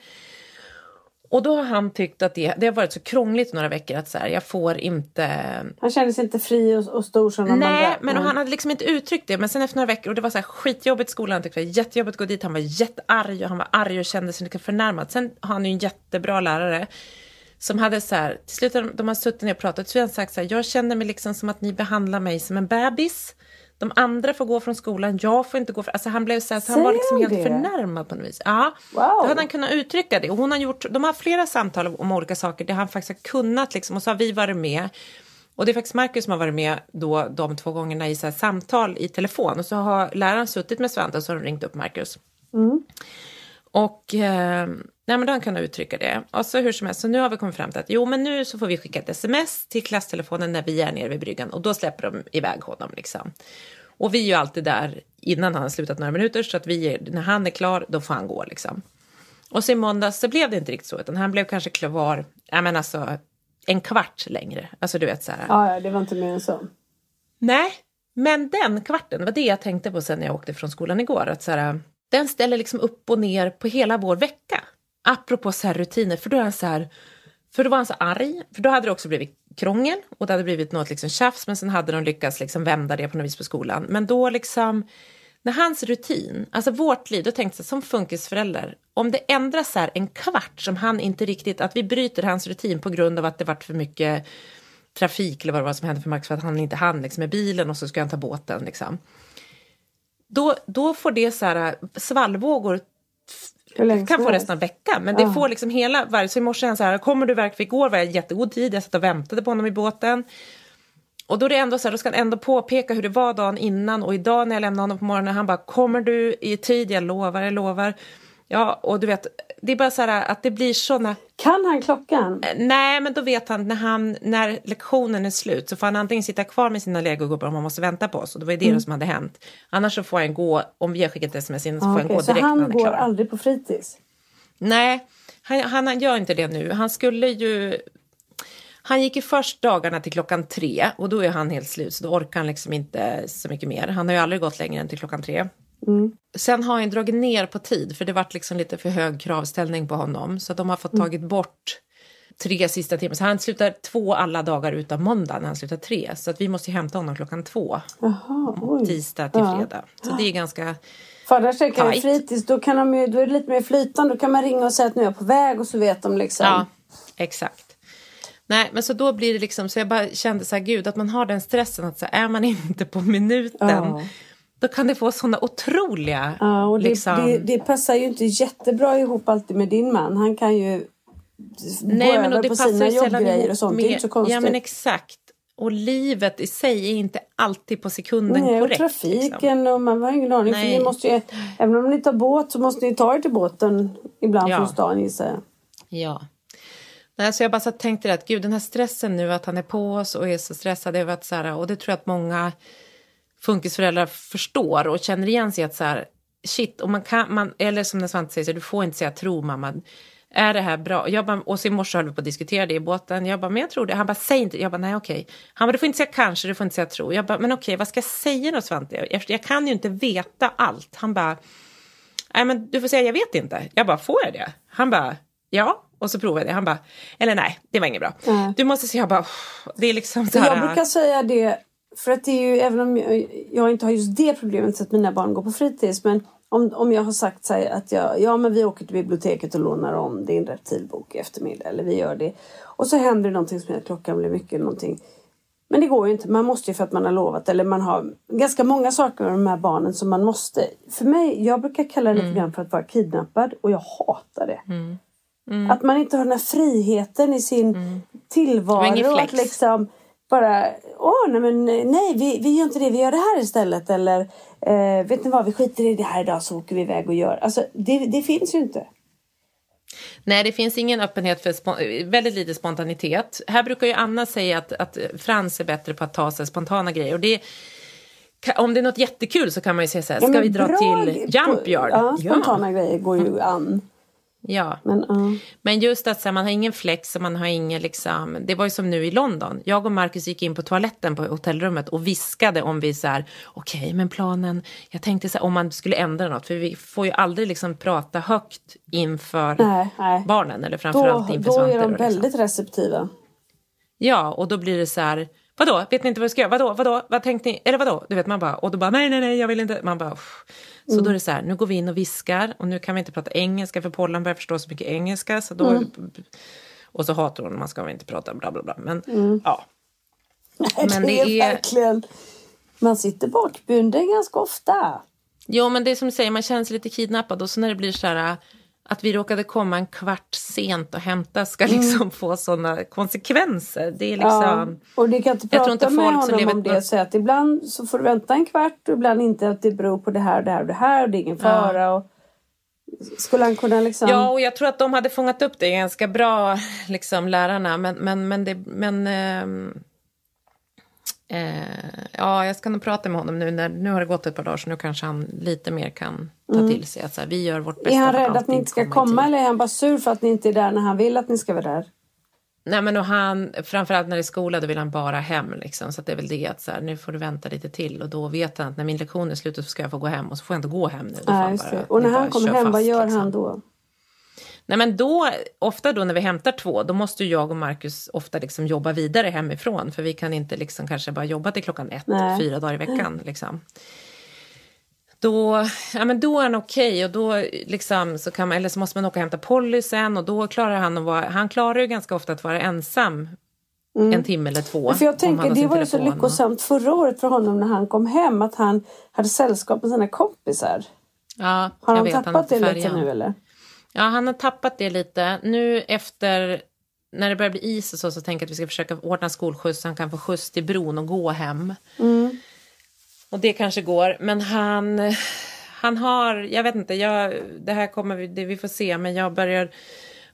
[SPEAKER 2] Och då har han tyckt att det, det har varit så krångligt några veckor att så här, jag får inte
[SPEAKER 1] Han kände sig inte fri och, och stor som de
[SPEAKER 2] Nej,
[SPEAKER 1] andra.
[SPEAKER 2] men och han hade liksom inte uttryckt det. Men sen efter några veckor, och det var så här skitjobbigt i skolan, han tyckte det var jättejobbigt att gå dit, han var jättearg och han var arg och kände sig lite förnärmad. Sen har han ju en jättebra lärare som hade så här, till slut de har suttit ner och pratat, så har han sagt så här, jag känner mig liksom som att ni behandlar mig som en bebis. De andra får gå från skolan, jag får inte gå. För, alltså han blev så här, så han var liksom helt
[SPEAKER 1] det?
[SPEAKER 2] förnärmad på något vis. Ja,
[SPEAKER 1] Wow.
[SPEAKER 2] då hade han kunnat uttrycka det. Och hon har gjort, de har flera samtal om olika saker där han faktiskt har kunnat liksom, och så har vi varit med. Och det är faktiskt Marcus som har varit med då de två gångerna i så samtal i telefon. Och så har läraren suttit med Svante och så har de ringt upp Marcus. Och eh, nej, men han kunnat uttrycka det. Och så hur som helst, så nu har vi kommit fram till att jo men nu så får vi skicka ett sms till klasstelefonen när vi är nere vid bryggan och då släpper de iväg honom liksom. Och vi är ju alltid där innan han har slutat några minuter så att vi är, när han är klar då får han gå liksom. Och så i måndags så blev det inte riktigt så utan han blev kanske kvar, ja men alltså en kvart längre. Alltså du vet så här.
[SPEAKER 1] Ja, det var inte mer än så.
[SPEAKER 2] Nej, men den kvarten, var det jag tänkte på sen när jag åkte från skolan igår. Att så här, den ställer liksom upp och ner på hela vår vecka. Apropå så här rutiner, för då är han så här, för då var han så arg, för då hade det också blivit krångel och det hade blivit något liksom tjafs, men sen hade de lyckats liksom vända det på något vis på skolan. Men då liksom, när hans rutin, alltså vårt liv, då tänkte jag som funkisförälder, om det ändras så här en kvart som han inte riktigt, att vi bryter hans rutin på grund av att det vart för mycket trafik eller vad det var som hände för Max för att han inte hann liksom, med bilen och så ska han ta båten. Liksom. Då, då får det så här eh,
[SPEAKER 1] svallvågor Länge
[SPEAKER 2] kan få resten av veckan. Men det
[SPEAKER 1] Ja.
[SPEAKER 2] får liksom hela varje... Så i morse han så här, kommer du verkligen? Igår var jag jättegod tid, jag satt och väntade på honom i båten. Och då är det ändå så här, då ska han ändå påpeka hur det var dagen innan och idag när jag lämnade honom på morgonen, han bara, kommer du i tid? Jag lovar, jag lovar. Ja, och du vet, det är bara så här att det blir såna...
[SPEAKER 1] Kan han klockan?
[SPEAKER 2] Nej, men då vet han när, han när lektionen är slut så får han antingen sitta kvar med sina legogubbar om han måste vänta på oss. Och det var ju det
[SPEAKER 1] Mm.
[SPEAKER 2] som hade hänt. Annars så får han gå, om vi har skickat sms in så får
[SPEAKER 1] Ja,
[SPEAKER 2] han gå
[SPEAKER 1] så
[SPEAKER 2] direkt när
[SPEAKER 1] han
[SPEAKER 2] han är
[SPEAKER 1] går
[SPEAKER 2] klar.
[SPEAKER 1] aldrig på fritids?
[SPEAKER 2] Nej, han, han, han gör inte det nu. Han skulle ju... Han gick ju först dagarna till klockan tre och då är han helt slut så då orkar han liksom inte så mycket mer. Han har ju aldrig gått längre än till klockan tre. Sen har han dragit ner på tid för det vart liksom lite för hög kravställning på honom så de har fått tagit bort tre sista timmar. Så han slutar två alla dagar utan måndag när han slutar tre. Så att vi måste hämta honom klockan två,
[SPEAKER 1] Jaha, oj.
[SPEAKER 2] tisdag till fredag. Så det är ganska...
[SPEAKER 1] För annars tänker jag fritids, då, kan de ju, då är det lite mer flytande. Då kan man ringa och säga att nu är jag på väg och så vet de liksom.
[SPEAKER 2] Ja, exakt. Nej, men så då blir det liksom, så jag bara kände så här, gud, att man har den stressen att så är man inte på minuten,
[SPEAKER 1] Ja.
[SPEAKER 2] Då kan det få såna otroliga,
[SPEAKER 1] Ja, och det,
[SPEAKER 2] liksom,
[SPEAKER 1] det, det passar ju inte jättebra ihop alltid med din man. Han kan ju gå över på sina jobbgrejer och sånt.
[SPEAKER 2] Med,
[SPEAKER 1] det är inte så konstigt.
[SPEAKER 2] Ja men exakt. Och livet i sig är inte alltid på sekunden
[SPEAKER 1] Nej,
[SPEAKER 2] korrekt.
[SPEAKER 1] och trafiken
[SPEAKER 2] liksom.
[SPEAKER 1] och man har ingen aning. För
[SPEAKER 2] Nej.
[SPEAKER 1] ni måste ju, även om ni tar båt så måste ni ta er till båten ibland
[SPEAKER 2] Ja.
[SPEAKER 1] från stan gissar jag.
[SPEAKER 2] Ja. Nej, så jag bara så tänkte det att gud, den här stressen nu att han är på oss och är så stressad över att så här, och det tror jag att många funkisföräldrar förstår och känner igen sig att så här, shit, och man kan, man, eller som när Svante säger, så du får inte säga tro mamma, är det här bra? Jag bara, och så i morse höll vi på att diskutera det i båten, jag bara, men jag tror det. Han bara, säg inte, jag bara, nej okej. Han bara, du får inte säga kanske, du får inte säga tro. Jag bara, men okej, vad ska jag säga då Svante? Jag, jag kan ju inte veta allt. Han bara, nej men du får säga jag vet inte. Jag bara, får jag det? Han bara, ja. Och så provade jag det. Han bara, eller nej, det var inget bra. Du måste se, jag bara, det är liksom så här.
[SPEAKER 1] Jag brukar säga det, för att det är ju, även om jag, jag inte har just det problemet så att mina barn går på fritids, men om, om jag har sagt så att jag, ja men vi åker till biblioteket och lånar om din reptilbok i eftermiddag, eller vi gör det. Och så händer det någonting som gör att klockan blir mycket eller någonting. Men det går ju inte, man måste ju för att man har lovat, eller man har ganska många saker med de här barnen som man måste. För mig, jag brukar kalla det lite grann för att vara kidnappad och jag hatar det. Att man inte har den här friheten i sin
[SPEAKER 2] var
[SPEAKER 1] tillvaro. Att liksom bara, åh nej men nej vi, vi gör inte det, vi gör det här istället. Eller eh, vet ni vad, vi skiter i det här idag så åker vi iväg och gör. Alltså det, det finns ju inte.
[SPEAKER 2] Nej, det finns ingen öppenhet för väldigt lite spontanitet. Här brukar ju Anna säga att, att Frans är bättre på att ta sig spontana grejer. Och det, om det är något jättekul så kan man ju säga så här,
[SPEAKER 1] Ja,
[SPEAKER 2] ska vi dra till
[SPEAKER 1] gre-
[SPEAKER 2] Jump Yard?
[SPEAKER 1] Ja, spontana
[SPEAKER 2] ja.
[SPEAKER 1] grejer går ju an.
[SPEAKER 2] Ja.
[SPEAKER 1] Men, ja.
[SPEAKER 2] Men just att här, man har ingen flex och man har ingen liksom, det var ju som nu i London. Jag och Marcus gick in på toaletten på hotellrummet och viskade om vi så här, okej men planen, jag tänkte så här, om man skulle ändra något, för vi får ju aldrig liksom prata högt inför
[SPEAKER 1] Nej, nej.
[SPEAKER 2] barnen eller framförallt
[SPEAKER 1] Då,
[SPEAKER 2] inför
[SPEAKER 1] då
[SPEAKER 2] Svante.
[SPEAKER 1] är de
[SPEAKER 2] då, liksom.
[SPEAKER 1] väldigt receptiva.
[SPEAKER 2] Ja, och då blir det så här, vadå, vet ni inte vad vi ska göra? Vadå, vadå, vad tänkte ni? Eller vadå? Du vet, man bara, och då bara, nej, nej, nej, jag vill inte. Man bara, "Uff." så
[SPEAKER 1] Mm.
[SPEAKER 2] då är det så här, nu går vi in och viskar och nu kan vi inte prata engelska för Pollan börjar förstå så mycket engelska. Så då,
[SPEAKER 1] Mm.
[SPEAKER 2] Och så hatar hon, man ska väl inte prata bla bla bla. Men
[SPEAKER 1] Mm.
[SPEAKER 2] ja,
[SPEAKER 1] Nej,
[SPEAKER 2] Men
[SPEAKER 1] det,
[SPEAKER 2] det
[SPEAKER 1] är, verkligen... Man sitter bakbunden ganska ofta.
[SPEAKER 2] jo men det är som du säger, man känner sig lite kidnappad och så när det blir så här att vi råkade komma en kvart sent och hämta ska liksom få sådana konsekvenser. Det är liksom...
[SPEAKER 1] Mm. Ja, och du kan inte prata
[SPEAKER 2] inte
[SPEAKER 1] med
[SPEAKER 2] folk som
[SPEAKER 1] honom om det.
[SPEAKER 2] något-
[SPEAKER 1] Säga att ibland så får du vänta en kvart och ibland inte. Att det beror på det här och det här och det här. Och det är ingen fara. Och skulle han kunna liksom...
[SPEAKER 2] Ja, och jag tror att de hade fångat upp det ganska bra, liksom, lärarna. Men, men, men, det, men ehm, eh, ja, jag ska nog prata med honom nu. När, nu har det gått ett par dagar, så nu kanske han lite mer kan ta till sig att så här, vi gör vårt bästa.
[SPEAKER 1] Mm. är han rädd att ni inte ska komma eller är han bara sur för att ni inte är där när han vill att ni ska vara där?
[SPEAKER 2] Nej, men och han, framförallt när det är skola, då vill han bara hem. Liksom, så det är väl det att så här, nu får du vänta lite till. Och då vet han att när min lektion är slut så ska jag få gå hem. Och så får jag inte gå hem nu. Han
[SPEAKER 1] just
[SPEAKER 2] bara.
[SPEAKER 1] Och när han kommer hem, vad
[SPEAKER 2] fast,
[SPEAKER 1] gör
[SPEAKER 2] liksom.
[SPEAKER 1] han då?
[SPEAKER 2] Nej, men då, ofta då när vi hämtar två, då måste ju jag och Marcus ofta liksom jobba vidare hemifrån. För vi kan inte liksom kanske bara jobba till klockan ett,
[SPEAKER 1] Nej.
[SPEAKER 2] fyra dagar i veckan. Liksom. Då, ja, men då är han okej och då liksom så kan man, eller så måste man åka och hämta Polly sen och då klarar han att vara, han klarar ju ganska ofta att vara ensam en timme eller två.
[SPEAKER 1] Mm. För jag tänker,
[SPEAKER 2] han
[SPEAKER 1] det var ju så
[SPEAKER 2] telefon och-
[SPEAKER 1] lyckosamt förra året för honom när han kom hem. Att han hade sällskap med sina kompisar.
[SPEAKER 2] Ja,
[SPEAKER 1] Har han
[SPEAKER 2] vet,
[SPEAKER 1] tappat
[SPEAKER 2] är
[SPEAKER 1] det lite nu eller?
[SPEAKER 2] Ja, han har tappat det lite. Nu efter, när det börjar bli is och så, så tänker jag att vi ska försöka ordna skolskjuts så han kan få skjuts till bron och gå hem. Och det kanske går, men han, han har, jag vet inte, jag, det här kommer vi, det vi får se, men jag börjar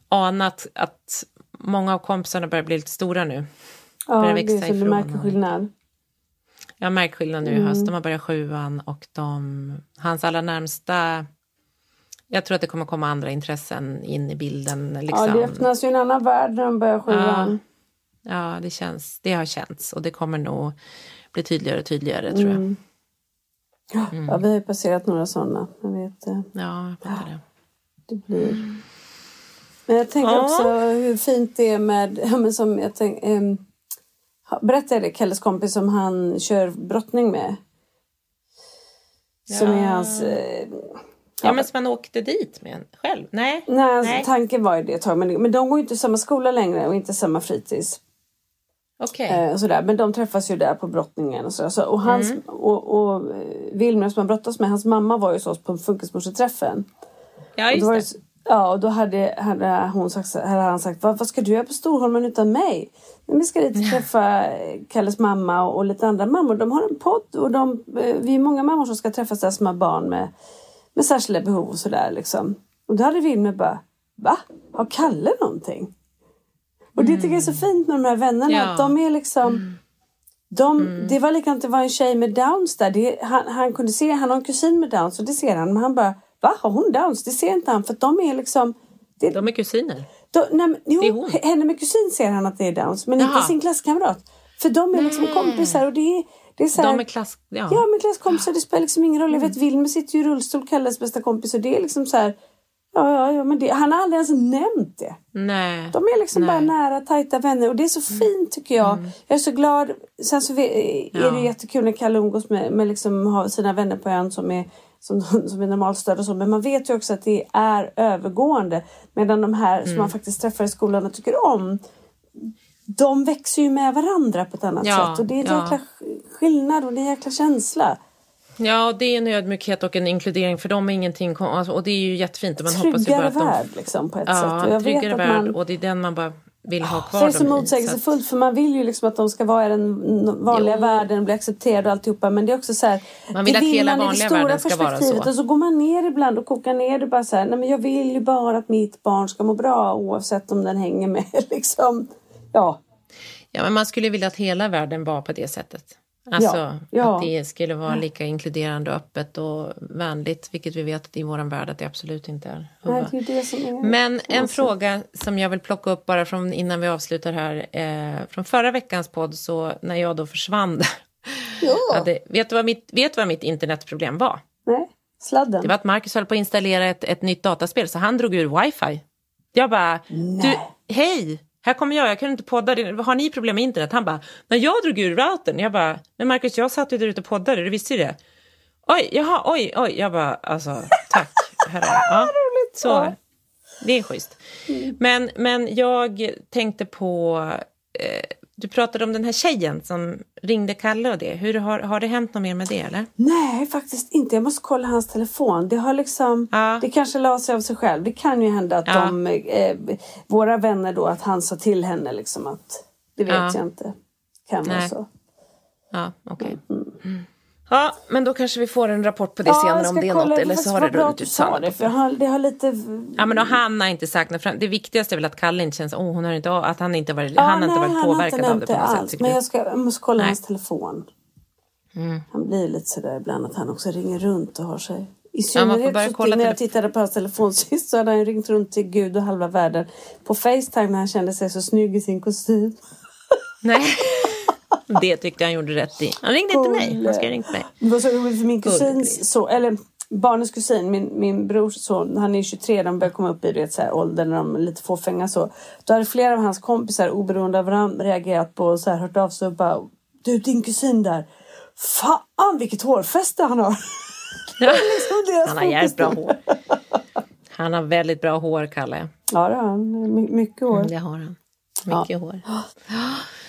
[SPEAKER 2] ana att, att många av kompisarna börjar bli lite stora nu.
[SPEAKER 1] Ja,
[SPEAKER 2] Börjar
[SPEAKER 1] det
[SPEAKER 2] växa
[SPEAKER 1] är så du
[SPEAKER 2] ifrån
[SPEAKER 1] märker
[SPEAKER 2] och-
[SPEAKER 1] skillnad.
[SPEAKER 2] Jag märkt skillnad nu i
[SPEAKER 1] Mm.
[SPEAKER 2] höst. De har börjat sjuan och de, hans allra närmsta... Jag tror att det kommer komma andra intressen in i bilden. Liksom.
[SPEAKER 1] Ja, det öppnas ju en annan värld när de börjar sjuan.
[SPEAKER 2] Ja, det, känns, det har känts och det kommer nog bli tydligare och tydligare tror
[SPEAKER 1] Mm. Ja, vi har ju passerat några sådana. Jag vet, eh,
[SPEAKER 2] Ja, jag fattar det.
[SPEAKER 1] det blir... Men jag tänker
[SPEAKER 2] Ja.
[SPEAKER 1] också hur fint det är med... Ja, men som jag tänk, ha- berättade jag Kalles kompis som han kör brottning med? Som är hans... Eh,
[SPEAKER 2] Ja, men som man åkte dit med en själv? Nej.
[SPEAKER 1] nej, alltså,
[SPEAKER 2] Nej.
[SPEAKER 1] tanken var ju det ett tag. Men, men de går ju inte i samma skola längre och inte samma fritids.
[SPEAKER 2] Okej.
[SPEAKER 1] Eh, och sådär. Men de träffas ju där på brottningen och så. så och hans,
[SPEAKER 2] Mm.
[SPEAKER 1] och, och eh, Wilmer som han brottas med, hans mamma var ju så oss på funkismorseträffen.
[SPEAKER 2] Ja,
[SPEAKER 1] Och då
[SPEAKER 2] just
[SPEAKER 1] var
[SPEAKER 2] det.
[SPEAKER 1] Ja, och då hade, hade, hon sagt, hade han sagt vad, vad ska du göra på Storholmen utan mig? Men vi ska dit och träffa Kalles mamma och, och lite andra mammor. De har en podd och de, eh, vi är många mammor som ska träffas där som har barn med, med särskilda behov och sådär liksom. Och då hade Wilmer bara, va? Har Kalle någonting? Och det tycker jag är så fint med de här vännerna.
[SPEAKER 2] Ja.
[SPEAKER 1] Att de är liksom... De, Det var likadant, det var en tjej med downs där. Det, han, han kunde se, han har en kusin med downs och det ser han. Men han bara, va har hon downs? Det ser inte han för de är liksom... Det,
[SPEAKER 2] De är kusiner.
[SPEAKER 1] då, nej, men, jo,
[SPEAKER 2] Det är hon.
[SPEAKER 1] henne med kusin ser han att det är downs men inte
[SPEAKER 2] Jaha.
[SPEAKER 1] sin klasskamrat. För de är liksom kompisar och det är, det är så här,
[SPEAKER 2] De är klass... Ja.
[SPEAKER 1] Ja, men klasskompisar, det spelar liksom ingen roll. Jag vet, Wilmer sitter ju i rullstol, Kalles bästa kompis och det är liksom så här... Ja, ja, ja, men det, han har aldrig ens nämnt det.
[SPEAKER 2] Nej.
[SPEAKER 1] De är liksom bara
[SPEAKER 2] Nej.
[SPEAKER 1] nära, tajta vänner och det är så fint tycker jag. Jag är så glad. Sen så är det
[SPEAKER 2] Ja.
[SPEAKER 1] jättekul när Kalle umgås med, med liksom, har sina vänner på ön som är, som, som är normalstörda och så. Men man vet ju också att det är övergående. Medan de här som man faktiskt träffar i skolan och tycker om. De växer ju med varandra på ett annat
[SPEAKER 2] Ja,
[SPEAKER 1] sätt. Och det är en
[SPEAKER 2] ja.
[SPEAKER 1] jäkla skillnad och det är en jäkla känsla.
[SPEAKER 2] Ja, och det är en ödmjukhet och en inkludering för dem är ingenting alltså, och det är ju jättefint och man hoppas ju bara
[SPEAKER 1] Tryggare
[SPEAKER 2] att de...
[SPEAKER 1] värld liksom på ett sätt.
[SPEAKER 2] Ja,
[SPEAKER 1] Och jag
[SPEAKER 2] tryggare
[SPEAKER 1] vet att
[SPEAKER 2] värld
[SPEAKER 1] man...
[SPEAKER 2] och det är den man bara vill ha kvar
[SPEAKER 1] Så det är så motsägelsefullt för man vill ju liksom att de ska vara i den vanliga
[SPEAKER 2] Jo.
[SPEAKER 1] världen, bli accepterade och alltihopa. Men det är också så här.
[SPEAKER 2] Man vill att hela vanliga
[SPEAKER 1] stora
[SPEAKER 2] världen ska vara
[SPEAKER 1] perspektivet.
[SPEAKER 2] så.
[SPEAKER 1] Och så går man ner ibland och kokar ner det bara så här. Nej men jag vill ju bara att mitt barn ska må bra oavsett om den hänger med liksom. Ja.
[SPEAKER 2] Ja, men man skulle vilja att hela världen var på det sättet. Alltså
[SPEAKER 1] Ja, ja.
[SPEAKER 2] att det skulle vara lika inkluderande och öppet och vänligt, vilket vi vet att i vår värld att det absolut inte är.
[SPEAKER 1] Nej, det är det som är.
[SPEAKER 2] Men en
[SPEAKER 1] Alltså.
[SPEAKER 2] fråga som jag vill plocka upp bara från innan vi avslutar här. Eh, från förra veckans podd, så när jag då försvann där.
[SPEAKER 1] Ja.
[SPEAKER 2] Hade, vet, du vad mitt, vet vad mitt internetproblem var?
[SPEAKER 1] Nej, sladden.
[SPEAKER 2] Det var att Marcus höll på att installera ett, ett nytt dataspel, så han drog ur wifi. Jag bara, du, hej, här kommer jag, jag kan inte podda, har ni problem med internet? Han bara, när jag drog ur routern, jag bara, men Marcus jag satt ju där ute och poddade, du visste ju det. Oj, jaha, oj, oj, jag bara, alltså, tack, herre. Ja, så, det är schysst. Men, men jag tänkte på, eh, du pratade om den här tjejen som ringde Kalle och det. Hur har, har det hänt något mer med det eller?
[SPEAKER 1] Nej, faktiskt inte. Jag måste kolla hans telefon. Det har liksom...
[SPEAKER 2] Ja.
[SPEAKER 1] Det kanske la sig av sig själv. Det kan ju hända att
[SPEAKER 2] Ja.
[SPEAKER 1] de, eh, våra vänner då, att han sa till henne liksom att... Det vet
[SPEAKER 2] Ja.
[SPEAKER 1] jag inte. Kan vara så.
[SPEAKER 2] Ja, okej. Mm. Ja, men då kanske vi får en rapport på det
[SPEAKER 1] jag
[SPEAKER 2] senare om det är något eller så har det runnit ut
[SPEAKER 1] sa
[SPEAKER 2] sand.
[SPEAKER 1] det, har, det har lite...
[SPEAKER 2] Ja, men då han har inte sagt något. fram- Det viktigaste är väl att Kalle inte känns, oh, hon har inte, att han inte varit,
[SPEAKER 1] Ja,
[SPEAKER 2] han har inte
[SPEAKER 1] nej,
[SPEAKER 2] varit
[SPEAKER 1] han
[SPEAKER 2] påverkad
[SPEAKER 1] inte
[SPEAKER 2] av det på något sätt.
[SPEAKER 1] alls.
[SPEAKER 2] tycker
[SPEAKER 1] Men jag, ska, jag måste kolla
[SPEAKER 2] Nej.
[SPEAKER 1] hans telefon. Han blir lite sådär ibland att han också ringer runt och har sig. I
[SPEAKER 2] Ja,
[SPEAKER 1] synnerhet
[SPEAKER 2] börja
[SPEAKER 1] så när jag tittade på hans telefon sist så hade han ringt runt till Gud och halva världen på Facetime när han kände sig så snygg i sin kostym.
[SPEAKER 2] Nej. Det tyckte han gjorde rätt i. Han ringde inte mig. Han ska ha ringt mig.
[SPEAKER 1] Det var så roligt för min kusins så, eller barnens kusin, min, min brors son, han är 23, de börjar komma upp i vet, så här, ålder när de är lite fåfänga så. Då hade flera av hans kompisar oberoende av varandra reagerat på och så här, hört av sig och bara Du din kusin där, fan vilket hårfäste han har! Är liksom
[SPEAKER 2] Han har jävligt bra hår. Han har väldigt bra hår, Kalle.
[SPEAKER 1] Ja det har han, My- mycket hår.
[SPEAKER 2] Mm, det har han. Mycket hår.
[SPEAKER 1] Ja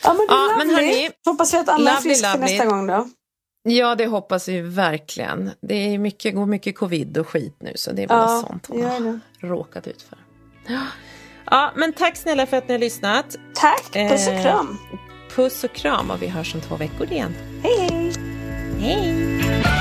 [SPEAKER 1] men det
[SPEAKER 2] Ja,
[SPEAKER 1] är
[SPEAKER 2] men hörni,
[SPEAKER 1] Hoppas vi att alla är
[SPEAKER 2] lovely,
[SPEAKER 1] friska
[SPEAKER 2] lovely.
[SPEAKER 1] nästa gång då.
[SPEAKER 2] Ja, det hoppas vi verkligen. Det är mycket, går mycket covid och skit nu, så det är väl
[SPEAKER 1] Ja,
[SPEAKER 2] sånt hon har råkat ut för. Ja, men tack snälla för att ni har lyssnat.
[SPEAKER 1] Tack, puss och
[SPEAKER 2] Eh,
[SPEAKER 1] kram.
[SPEAKER 2] Puss och kram och vi hörs om två veckor igen.
[SPEAKER 1] Hej hej!
[SPEAKER 2] Hej!